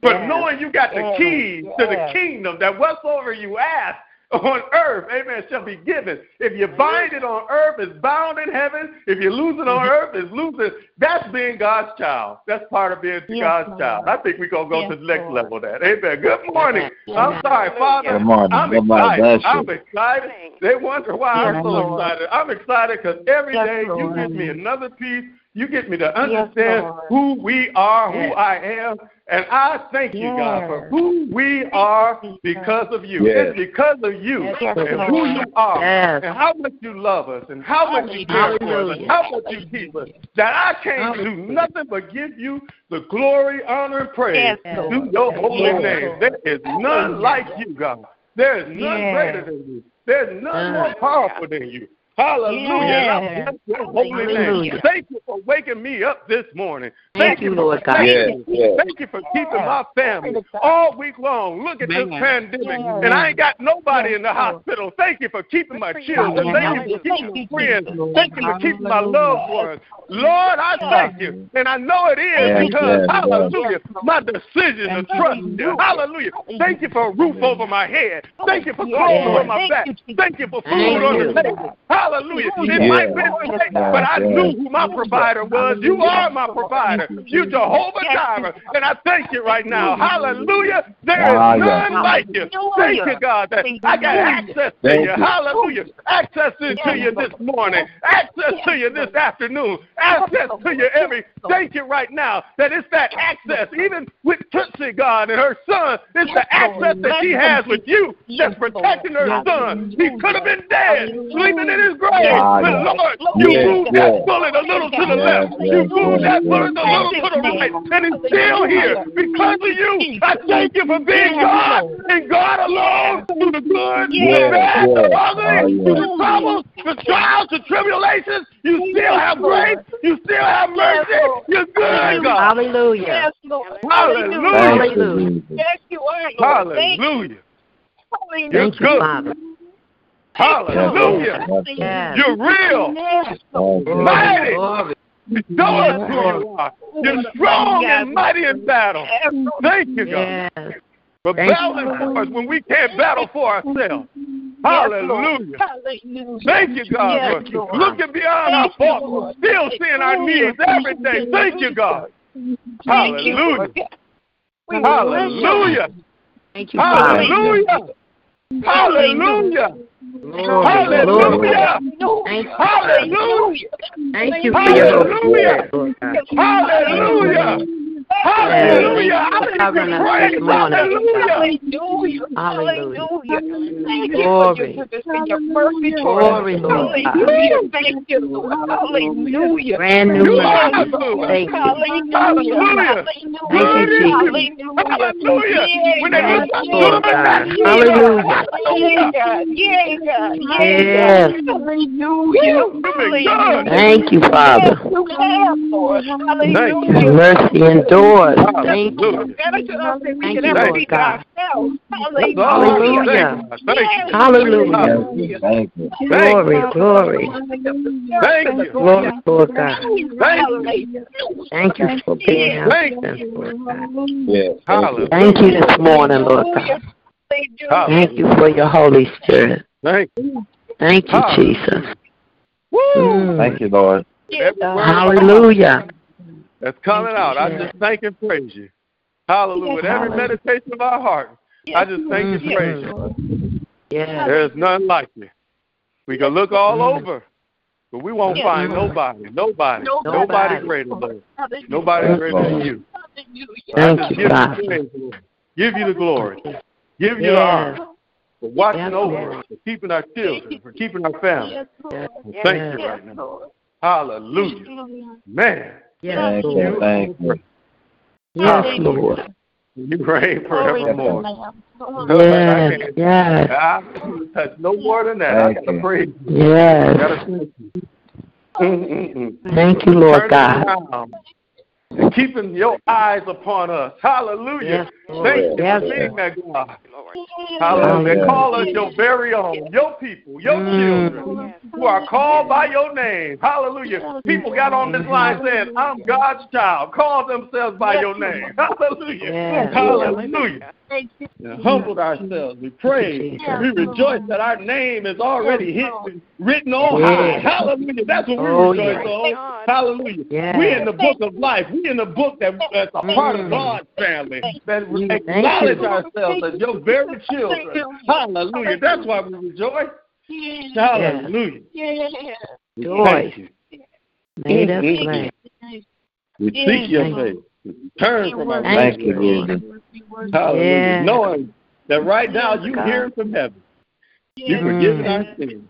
for Yes. knowing you got the Yes. keys to the kingdom, that whatsoever you ask on earth, amen, shall be given. If you bind it on earth, it's bound in heaven. If you lose it on mm-hmm. earth, it's losing. That's being God's child. That's part of being Yes, God's Lord. child. I think we're going to go Yes, to the next Lord. level of that. Amen. Good morning. Yes. I'm sorry, Father. Good morning. I'm Good morning. excited. I'm excited. They wonder why I'm so Lord. excited. I'm excited because every Yes, day you give me another piece. You get me to understand Lord. who we are, who Yes. I am. And I thank you, God, for who we are because of you. Yes. It's because of you Yes, and who you are Yes. and how much you love us and how much you care for us and how much you keep us that I can't do nothing but give you the glory, honor, and praise Yes, to your holy Yes, name. There is none like you, God. There is none Yes. greater than you. There's none more powerful than you. Hallelujah. And I Yes. bless your holy name. Hallelujah. Thank you for waking me up this morning. Thank you, for Lord God. protecting Yes, me. yes. Thank you for keeping my family all week long. Look at this pandemic. Yes. And I ain't got nobody Yes, in the hospital. Thank you for keeping my children. Yes. Thank you for keeping my friends. Jesus. Thank you for keeping my loved ones. Lord, I thank you. And I know it is Yes, because, yes, yes. hallelujah, my decision to trust you. Hallelujah. Thank you for a roof over my head. Thank you for Yes, clothes Lord. on my back. Thank you for food Thank on you. the table. Hallelujah. It Yes. might be late, but I knew who my provider was. You are my provider. You Jehovah Jireh. And I thank you right now. Hallelujah. There is Ah, none like you. Thank you, God, that I got access to you. you. Hallelujah. Access into you this morning. Access to you this afternoon. Access to you every. Thank you right now that it's that access, even with Tootsie God and her son, it's the access that she has with you that's protecting her son. He could have been dead, sleeping in his grave. Ah, But yes. Lord, you Yes, moved yes. that bullet a little to the Yes, left. yes, You moved yes, that bullet yes, a little to the right. And it's still here because of you. I thank you for being God and God alone through the good, the Yes, bad, the yes. ugly, through the troubles, the trials, the tribulations. You still have grace. You still have mercy. You're good, God. Hallelujah. Yes, Lord. Hallelujah. Thank you, Hallelujah. Jesus. Yes, you are, Lord. Thank you. Hallelujah. Hallelujah. You're Thank you, good. Father. Hallelujah. Yes, Yes. You're real. Yes, you. Mighty. Glory. Show us who you are. You're strong and mighty in battle. Thank you, God, Yes. for battling for us when we can't battle for ourselves. Hallelujah. Hallelujah. Thank you, God, for looking beyond our faults, still seeing our needs every day. Thank you, God. Thank you, Hallelujah. Lord. Hallelujah. Thank you, Father. Hallelujah. Hallelujah. Hallelujah. Hallelujah. Thank you for your Holy Spirit, Lord God. Hallelujah. Hallelujah. for covering us this morning. Hallelujah. Glory. Glory, Glory, Lord God. Hallelujah. Thank you, Lord. Hallelujah. Brand new mercy. Hallelujah. Thank you. Hallelujah. Thank you, Jesus. Hallelujah. Thank you, Lord God. Hallelujah. Yeah, God. Yeah, God. Yes. Hallelujah. Thank you, Father. You have, Lord. Your Hallelujah. mercy endures. Thank you. Better to us than we Thank you, Lord God. Hallelujah. Hallelujah. Thank you. Glory, glory. Thank you. Glory, Lord God. Thank you. Thank you for being our Thank strength, Lord God. Hallelujah. Thank you this morning, Lord God. Thank you for your Holy Spirit. Thank you. Thank you, Jesus. Mm. Thank you, Lord. Hallelujah. That's coming out, I just thank and praise you. Hallelujah. With every meditation of our heart, I just thank and praise you. Yes. There's none like you. We can look all over, but we won't find nobody, nobody, nobody Nobody. greater, Lord. Nobody greater than you. I Thank just you, give you the praise, Lord. Give you the glory. Give you the Yes. honor for watching Yes, over Lord. us, for keeping our children, for keeping our family. Yes. Thank you right now. Hallelujah. Man, Yes, Thank you. Lord. Thank you. Yes, Lord. you reign forevermore. Yes, yes, I touch no more than that. I Thank gotta you. praise you. I yes. gotta thank you. Lord Turning God. Around and keeping your eyes upon us. Hallelujah. Yes, Thank you Yes, for being that God. Hallelujah. Hallelujah. Call us your very own, your people, your Mm. children who are called by your name. Hallelujah. People got on this line saying, I'm God's child. Call themselves by your name. Hallelujah. Yes. Hallelujah. And humbled ourselves. We praise. We rejoice that our name is already hit, written on high. Hallelujah. That's what we Oh, rejoice yes. on. Hallelujah. Yes. We in the book of life. We in the book that, that's a part of Mm. God's family. That we acknowledge you. ourselves as your very children. Hallelujah. That's why we rejoice. Hallelujah. We Joy. thank. Made us glad. We seek your Thank face. Turn from our Thank Thank you, wicked ways. Jesus. Hallelujah. Yes. Knowing that right now you God. hearing from heaven. You Mm. forgiving our sins.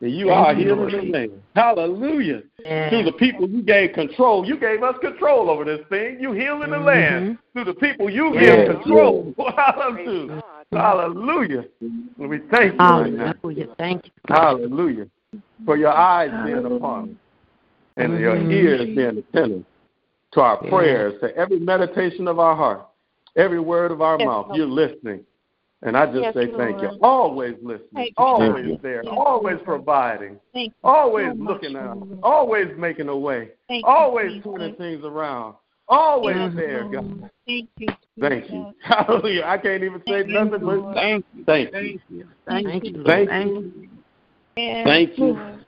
And you Thank are you, healing Lord. the land. Hallelujah. Yes. Through the people you gave control. You gave us control over this thing. You healing the land. Mm-hmm. Through the people you Yes. give control. Hallelujah. Hallelujah. And we thank you right. Hallelujah. Thank you. Hallelujah. For your eyes being upon us and your Mhm. ears being attentive to our Yes. prayers, to every meditation of our heart, every word of our Yes, mouth. You're listening. And I just Yes, say thank you. Always listening, Thank you. always Thank there, Yes, always Lord. providing, Thank always so much, looking out, Lord. always making a way, Thank always Jesus. turning things around, always Yes, there, Lord. God. Thank you. Thank you. Jesus. Hallelujah. I can't even say Thank you, nothing but Lord. thank you. Thank you. Thank you. Lord. Thank Thank you. you. Yes, Thank you.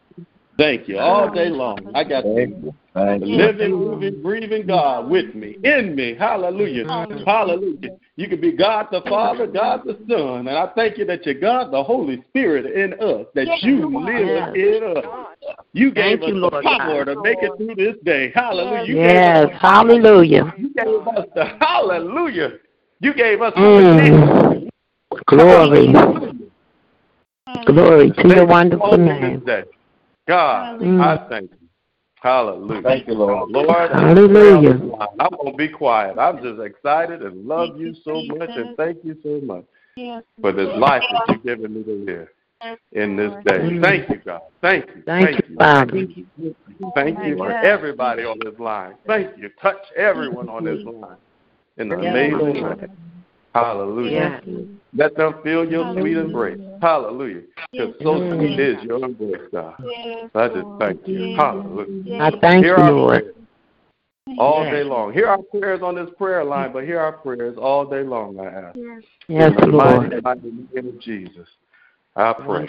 Lord. Thank you. All day long. I got Thank you. Thank you. living, moving, breathing God with me, in me. Hallelujah. Hallelujah. You can be God the Father, God the Son. And I thank you that you're God the Holy Spirit in us, that Yes, you Lord. live in us. You gave Thank you, us the Lord power God. to make it through this day. Hallelujah. You Yes. gave us, Hallelujah. you gave us the hallelujah. You gave us the Mm. Glory. Glory to your wonderful name. God, Mm. I thank you. Hallelujah. Thank you, Lord. Lord, Hallelujah. I'm going to be quiet. I'm just excited and love you so much and thank you so much Yes, for this life that you've given me to live in this day. Mm. Thank you, God. Thank you. Thank you, Father. Thank you for everybody on this line. Thank you. Touch everyone on this line in the Yes, amazing Lord. Hallelujah. Yes. Let them feel your sweet embrace. Hallelujah. Because so Mm. sweet is your embrace, God. yes, I just thank you. Hallelujah. I thank Hear you, Lord. prayers all Yes. day long. Hear our prayers on this prayer line, but hear our prayers all day long, I ask. Yes, in the mighty, Lord. mighty name of Jesus, I pray.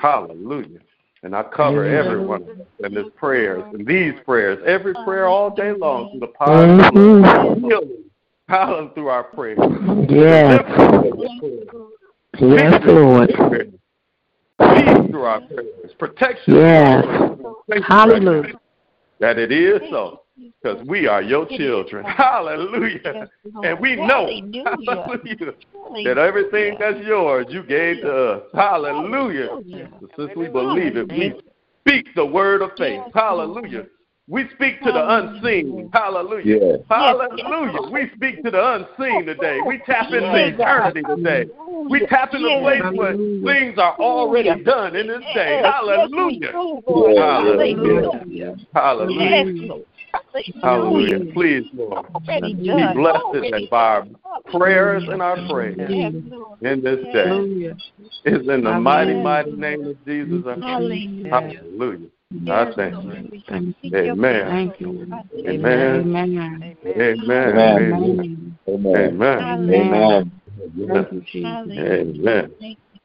Hallelujah. And I cover Amen. everyone in this prayers, in these prayers, every prayer all day long through the power of the Mhm. Healing. Hallelujah through our prayers. Yes. Deliverance through our prayers. Yes, Lord. through our prayers. Peace through our prayers, protection. Yes. Thank Hallelujah. That it is so. Because we are your children. Hallelujah. And we know hallelujah, that everything that's yours you gave to us. Hallelujah. Since we believe it, we speak the word of faith. Hallelujah. We speak to the unseen. Hallelujah. Yes. Hallelujah. We speak to the unseen today. We tap into eternity today. We tap into a place where things are already done in this day. Hallelujah. Hallelujah. Hallelujah. Hallelujah. Please, Lord, be blessed today by our prayers and our praise in this day. It's in the mighty, mighty name of Jesus. I. Hallelujah. I thank you. Amen. Thank you. Amen. Amen. Amen. Amen. Amen. Amen. Thank you, Jesus. Amen.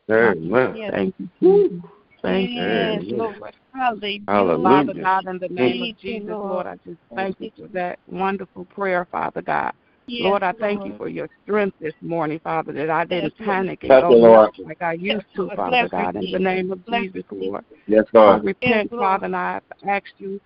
Amen. Thank you. Thank you. Yes, Lord. Hallelujah. Father God, in the name of Jesus, Lord, I just thank you for that wonderful prayer, Father God. Lord, I thank you for your strength this morning, Father, that I didn't panic and Thank go Lord. like I used to, Father God, in the name of Jesus, Lord. Yes, I Lord. repent, Father, and I ask you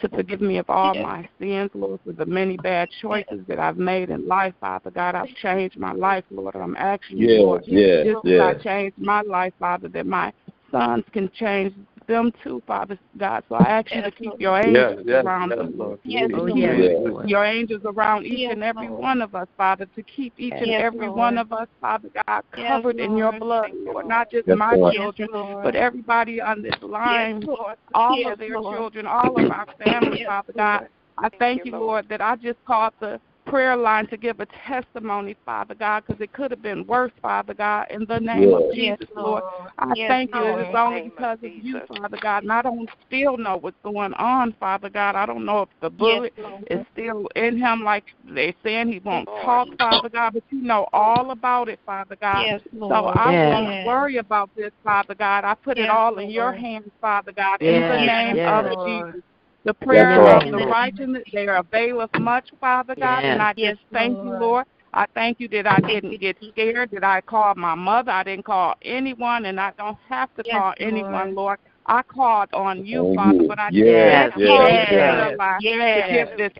to forgive me of all my sins, Lord, for the many bad choices that I've made in life, Father God. I've changed my life, Lord. I'm asking you, Yes, Lord, yes, just as yes. I changed my life, Father, that my sons can change them too, Father God. So I ask you to keep your angels yes, around yes, them, Lord. Yes, Please, Lord. please. Your angels around each and every one of us, Father, to keep each and every Lord. one of us, Father God, Yes, covered in your blood, Lord. Not just Yes, my Lord. children, Yes, but everybody on this line, Lord. all Yes, of their Lord. children, all of our family, Yes, Father God. I thank you, Lord, that I just called the prayer line to give a testimony, Father God, because it could have been worse, Father God, in the name of Yes. Jesus, Lord. I Yes, thank you that Lord. it's only because of you, Father God, and I don't still know what's going on, Father God. I don't know if the bullet Lord. is still in him, like they're saying he won't talk, Father God, but you know all about it, Father God. Yes, So Lord. I Yes. won't worry about this, Father God. I put it all in your hands, Father God, in the name yes. of Lord. Jesus. The prayers Lord. of the righteous, they are availeth much, Father God, and I Yes, just thank you, Lord. Lord. I thank you that I didn't get scared, that I called my mother, I didn't call anyone, and I don't have to Yes, call Lord. anyone, Lord. I called on you, On Father, but I Yes, just yes, called yes. the Yes. to give this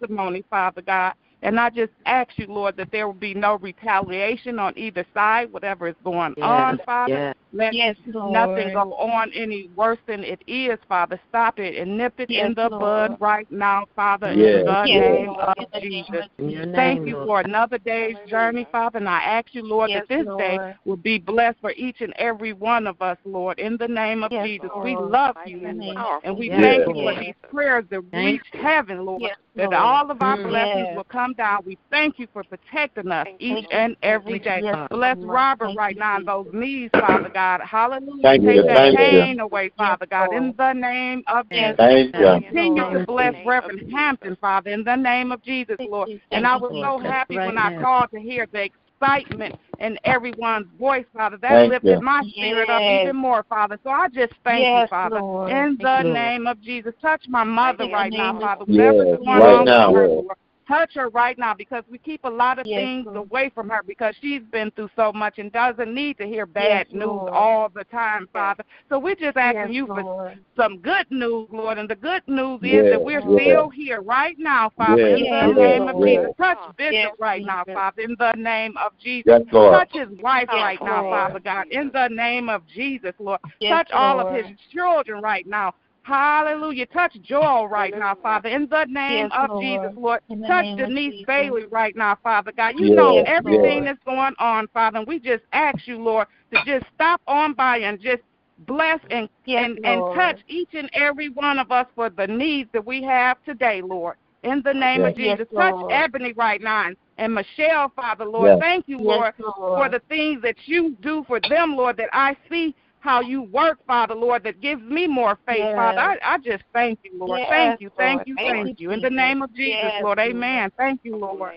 testimony, Father God. And I just ask you, Lord, that there will be no retaliation on either side, whatever is going on, Father. yes. Let Yes, Lord. nothing go on any worse than it is, Father. Stop it and nip it Yes, in the Lord. bud right now, Father, Yes, in the yes. name Lord. of In the name Jesus. of In your Thank you for another day's journey, Father, and I ask you, Lord, Yes, that this day will be blessed for each and every one of us, Lord, in the name of Yes, Jesus. We love you, Lord, and we Yes, thank you for these prayers that Thank reach you. heaven, Lord, Yes, that all of our Mm. blessings Yes. will come down. We thank you for protecting us each and every day. Yes, Bless Lord. Robert Thank right you, now in those knees, Father God. Hallelujah. Thank Take you, that thank you. pain away, Father God, Lord. in the name of Yes. Jesus. Thank you. Continue to Lord. bless Reverend Hampton, Father, in the name of Jesus, Lord. And I was so happy when I called to hear the excitement in everyone's voice, Father. That Thank lifted you. my spirit up Yes. even more, Father. So I just thank you, Yes, Father. Lord. In Thank the you, Lord. name of Jesus. Touch my mother In the right now, name of Father. Yes, Whatever's going right on now, with her, Lord. Lord. Touch her right now because we keep a lot of Yes, things Lord. away from her because she's been through so much and doesn't need to hear bad Yes, news Lord. all the time, Father. So we're just asking Yes, you for Lord. some good news, Lord. And the good news is that we're yes. still here right now, Father, Yes, in the yes, name of Jesus. Touch Bishop Yes, right now, Father, in the name of Jesus. Yes, Touch his wife Yes, right now, Father God, in the name of Jesus, Lord. Yes, Touch all of his children right now. Hallelujah. Touch Joel right now, Father, in the name Yes, of Lord. Jesus, Lord. Touch Denise Jesus. Bailey right now, Father God. You Yes, know yes. everything that's going on, Father, and we just ask you, Lord, to just stop on by and just bless and Yes, and, and touch each and every one of us for the needs that we have today, Lord. In the name of Jesus. Lord. touch Ebony right now and, and Michelle, Father, Lord. Yes. Thank you, Yes, Lord, Lord. for the things that you do for them, Lord, that I see how you work, Father, Lord, that gives me more faith, Yes. Father. I, I just thank you, Lord. Yes, thank you, thank Lord. you, Thank thank you, you. In the name of Jesus, Yes, Lord. Lord. Amen. Thank you, Lord.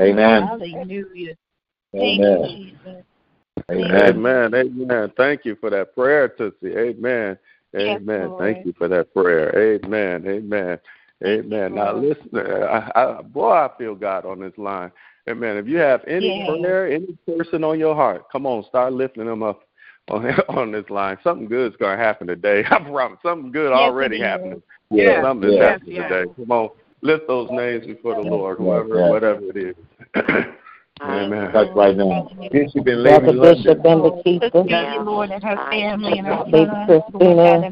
Amen. Hallelujah. Amen. Amen. Amen. Amen. Thank you for that prayer, Tootsie. Amen. Amen. Lord. Thank you for that prayer. Amen. Amen. Amen. Now Lord. listen, uh, I, I, boy, I feel God on this line. Amen. If you have any Yes. prayer, any person on your heart, come on, start lifting them up on on this line. Something good's gonna happen today. I promise. Something good yes, already happened. Yeah, yeah. something's happening today. Come on, lift those names before the Lord, whoever, whatever it is. Amen. Right now. Bishop and Lady Brother Bishop and Lakeitha. Baby Christina,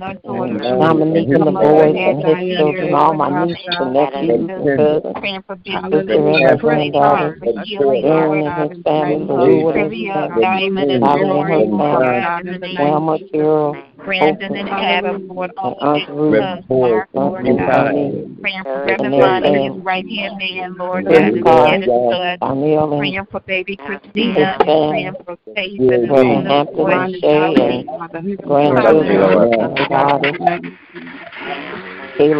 Dominique and the boys and his children, all my nieces and nephews and cousins, sister and granddaughter, Aaron and his family, Louis and his family, Bobby and his family, Wilma, Carol, Brandon and Adam, Lord, all of them, Lord God. Praying for Reverend Lonnie, his right hand man, Lord God, his hand is good. Praying for baby Christina, praying for Faith and the Lord God.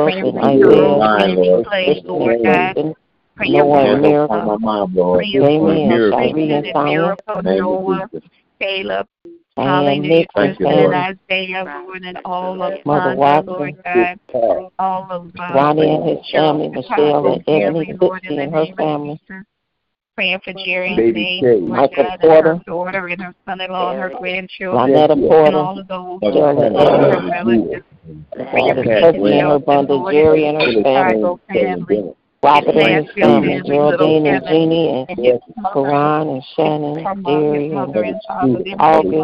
Praying for you, Faith, Lord God praying no one miracle, my mom, Lord. Amen. Amen. Amen. Amen. Amen. Amen. Amen. Amen. Caleb, Oh, Hallelujah. Thank you, And Isaiah, Lord, and all of Mother Watson, Lord God, all of Ronnie and his family, Michelle and Emily, Dixie and her family. Praying for Jerry's Baby name, my God, Porter, and her daughter and her son-in-law and her grandchildren, and all of those Jerry and her relatives. Praying for Jerry and her family. Robert and Stephen, Geraldine and Jeannie, and Karan and Shannon, Derry and August,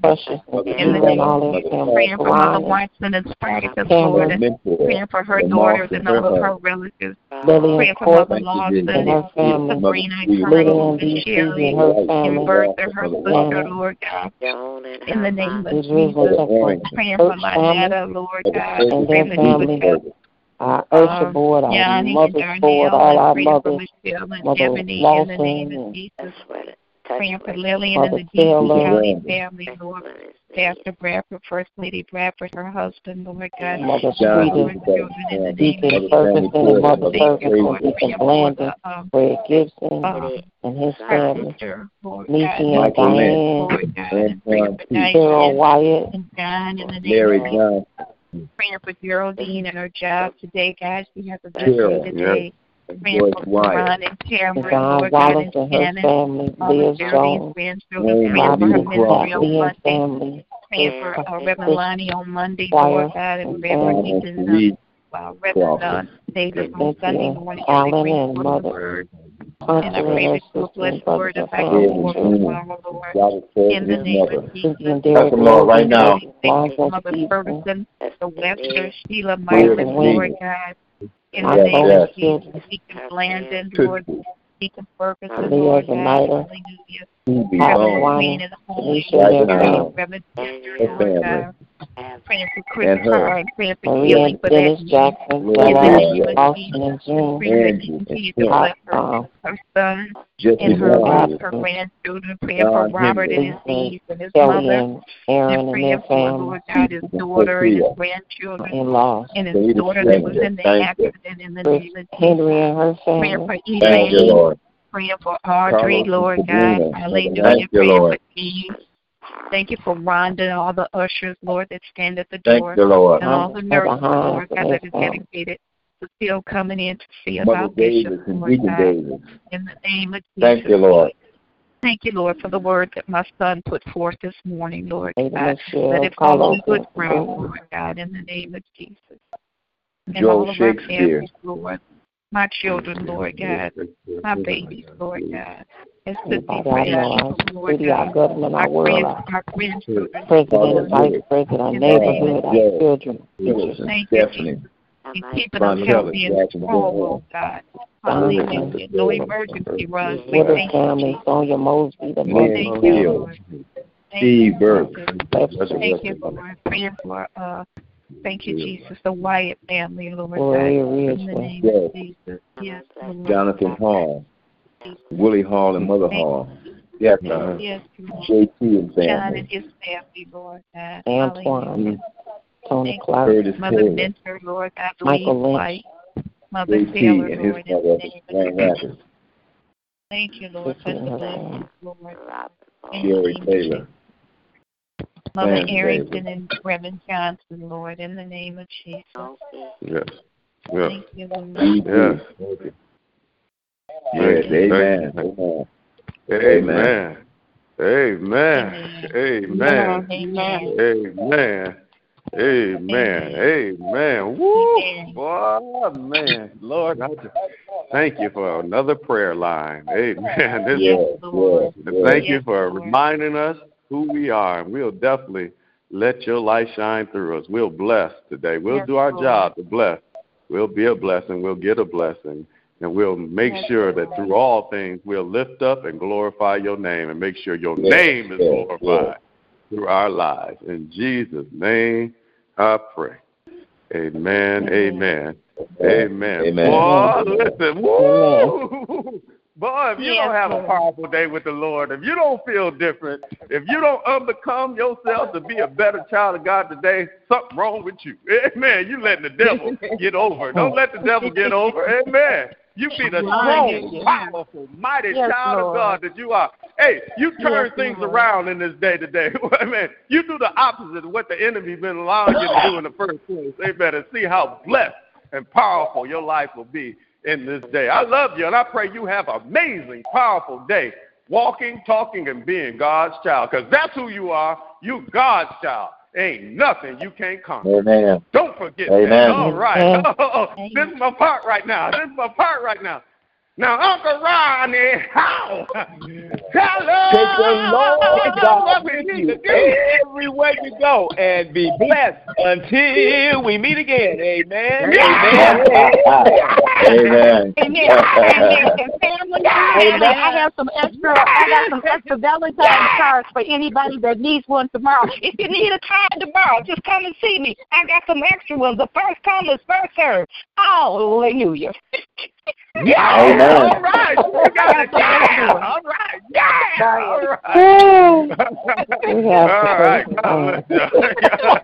Precious, and all their family. Praying for Mother Watson and Spartacus, Lord, and praying for her daughters and all of her relatives. Praying for Mother Lawson and her family. Sabrina and Carl and Sherry and her family. Bertha, her sister, Lord God. In the name of Jesus. Praying for my dad, Lord God. And their family our Ursha um, board, our yeah, mothers board, all our mothers, Mother Lawson, praying for Lillian and the D.C. County family, Lord. Pastor Bradford, First Lady Bradford, her husband, Lord God. Mother Sweden, Deacon Ferguson, Mother Ferguson, Deacon Blandon, Fred Gibson, and his family. Niecy and Diane, Carol Wyatt, Mary Johnson. Praying for Geraldine and her job today, God. She has a good day today. Yeah. Praying for wife. Ron and Tamara, Lord God, and Shannon. All of Geraldine's grandchildren. Praying for her ministry on Monday. Praying for uh, Reverend Lonnie on Monday, Lord God, and Reverend Ethan. Uh, Reverend uh, David on Sunday morning. Alan and Mother in agreement to bless word of fact before the Lord. In the name of Jesus, Lord, Lord, right now. Thank you, Mother Ferguson, the Webster, name Myers, Lord God. In the name of Jesus, Deacon Landon, Lord, Deacon Ferguson, Lord God. Hallelujah who belongs right now. To Praying for Chris Hart, praying for healing for Dennis that. Jackson, Lord, Austin and June, Angie, and her, her son, and her, God, grandchildren, praying for Robert and his niece and his mother, and praying for Lord God, his daughter and his grandchildren, and his daughter that was in the accident in the name of Jesus. Praying for Elaine praying for Audrey, Lord God. Hallelujah. Thank you, Lord. Thank you for Rhonda and all the ushers, Lord, that stand at the door. Thank you, Lord. And all the nurses, Lord God, that is dedicated to still coming in to see about Bishop, Lord God. In the name of Jesus. Thank you, Lord. Thank you, Lord, for the word that my son put forth this morning, Lord God. Let it fall on good ground, Lord God, in the name of Jesus. And Joel all of Shakespeare. Our families, Lord, my children, Lord God, my babies, Lord God. It's the deep oh, Lord God. Our, world, our grandchildren, president, vice president, our neighborhood, our children, teachers. Thank you, Jesus. He's keeping us healthy and strong, Lord oh, God. Hallelujah. No emergency runs. Thank you. Sonia Mosby, the Thank you, Lord. Thank you, Lord. Thank you, Lord, for uh, Thank you, Jesus. The Wyatt family, Lord oh, God. In the name yes. of Jesus. Yes. Jonathan Hall, Willie Hall, and Mother Hall. Yes, uh, yes, JT and family. John and his family, Lord God. Antoine. Mm-hmm. Tony Clark. Curtis Mother Taylor. Mentor, Lord God. Michael Lynch. White. Mother JT Taylor, and his Lord, mother, Thank you, Lord, for the Lord. Sherry Taylor. Mother and Arrington David. and Reverend Johnson, Lord, in the name of Jesus. Yes. Yes. Thank you, Lord. Yes. Yes. Amen. Amen. Amen. Amen. Amen. Amen. Amen. Amen. Woo! Boy, man. Lord, I just thank you for another prayer line. Amen. This yes, Lord. Thank you for reminding us who we are. And we'll definitely let your light shine through us. We'll bless today. We'll Yes, do our Lord. job to bless. We'll be a blessing. We'll get a blessing. And we'll make Yes, sure that through all things we'll lift up and glorify your name and make sure your Yes, name is yes, glorified through our lives. In Jesus' name I pray. Amen. Amen. Amen. Amen. Boy, listen. Woo! Boy, if you Yes, don't have a powerful day with the Lord, if you don't feel different, if you don't unbecome yourself to be a better child of God today, something wrong with you. Amen. You letting the devil get over. Don't let the devil get over. Amen. You be the strong, powerful, mighty Yes, child Lord. of God that you are. Hey, you turn Yes, things Lord. around in this day today. Amen. You do the opposite of what the enemy been allowing you to do in the first place. Amen. And see how blessed and powerful your life will be in this day. I love you, and I pray you have an amazing, powerful day walking, talking, and being God's child, because that's who you are. You God's child. Ain't nothing you can't conquer. Amen. Don't forget Amen. that. All right. Amen. this is my part right now. This is my part right now. Now, Uncle Ronnie, how? Hello. Take the Lord God what with need you everywhere you go and be blessed until we meet again. Amen. Yeah. Amen. Amen. Amen. And family, and I have some extra. I got some extra Valentine's cards for anybody that needs one tomorrow. If you need a card tomorrow, just come and see me. I got some extra ones. The first come is first served. Hallelujah. Yeah. Amen. All right. You got it. Yeah. All right. Yeah. All right. All right. God bless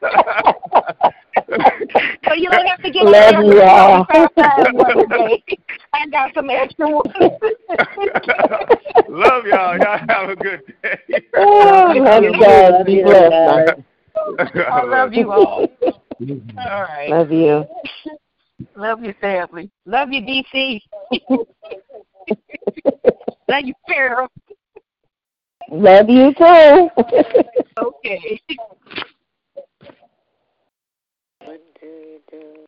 you. So you don't have to get Love you all. extra. I got some extra ones. Love y'all. Y'all have a good day. Oh, love you guys. Be blessed. I love you all. All right. Love you. Love your family. Love you, DC. Love you, Farrell. Love you too. Okay. What do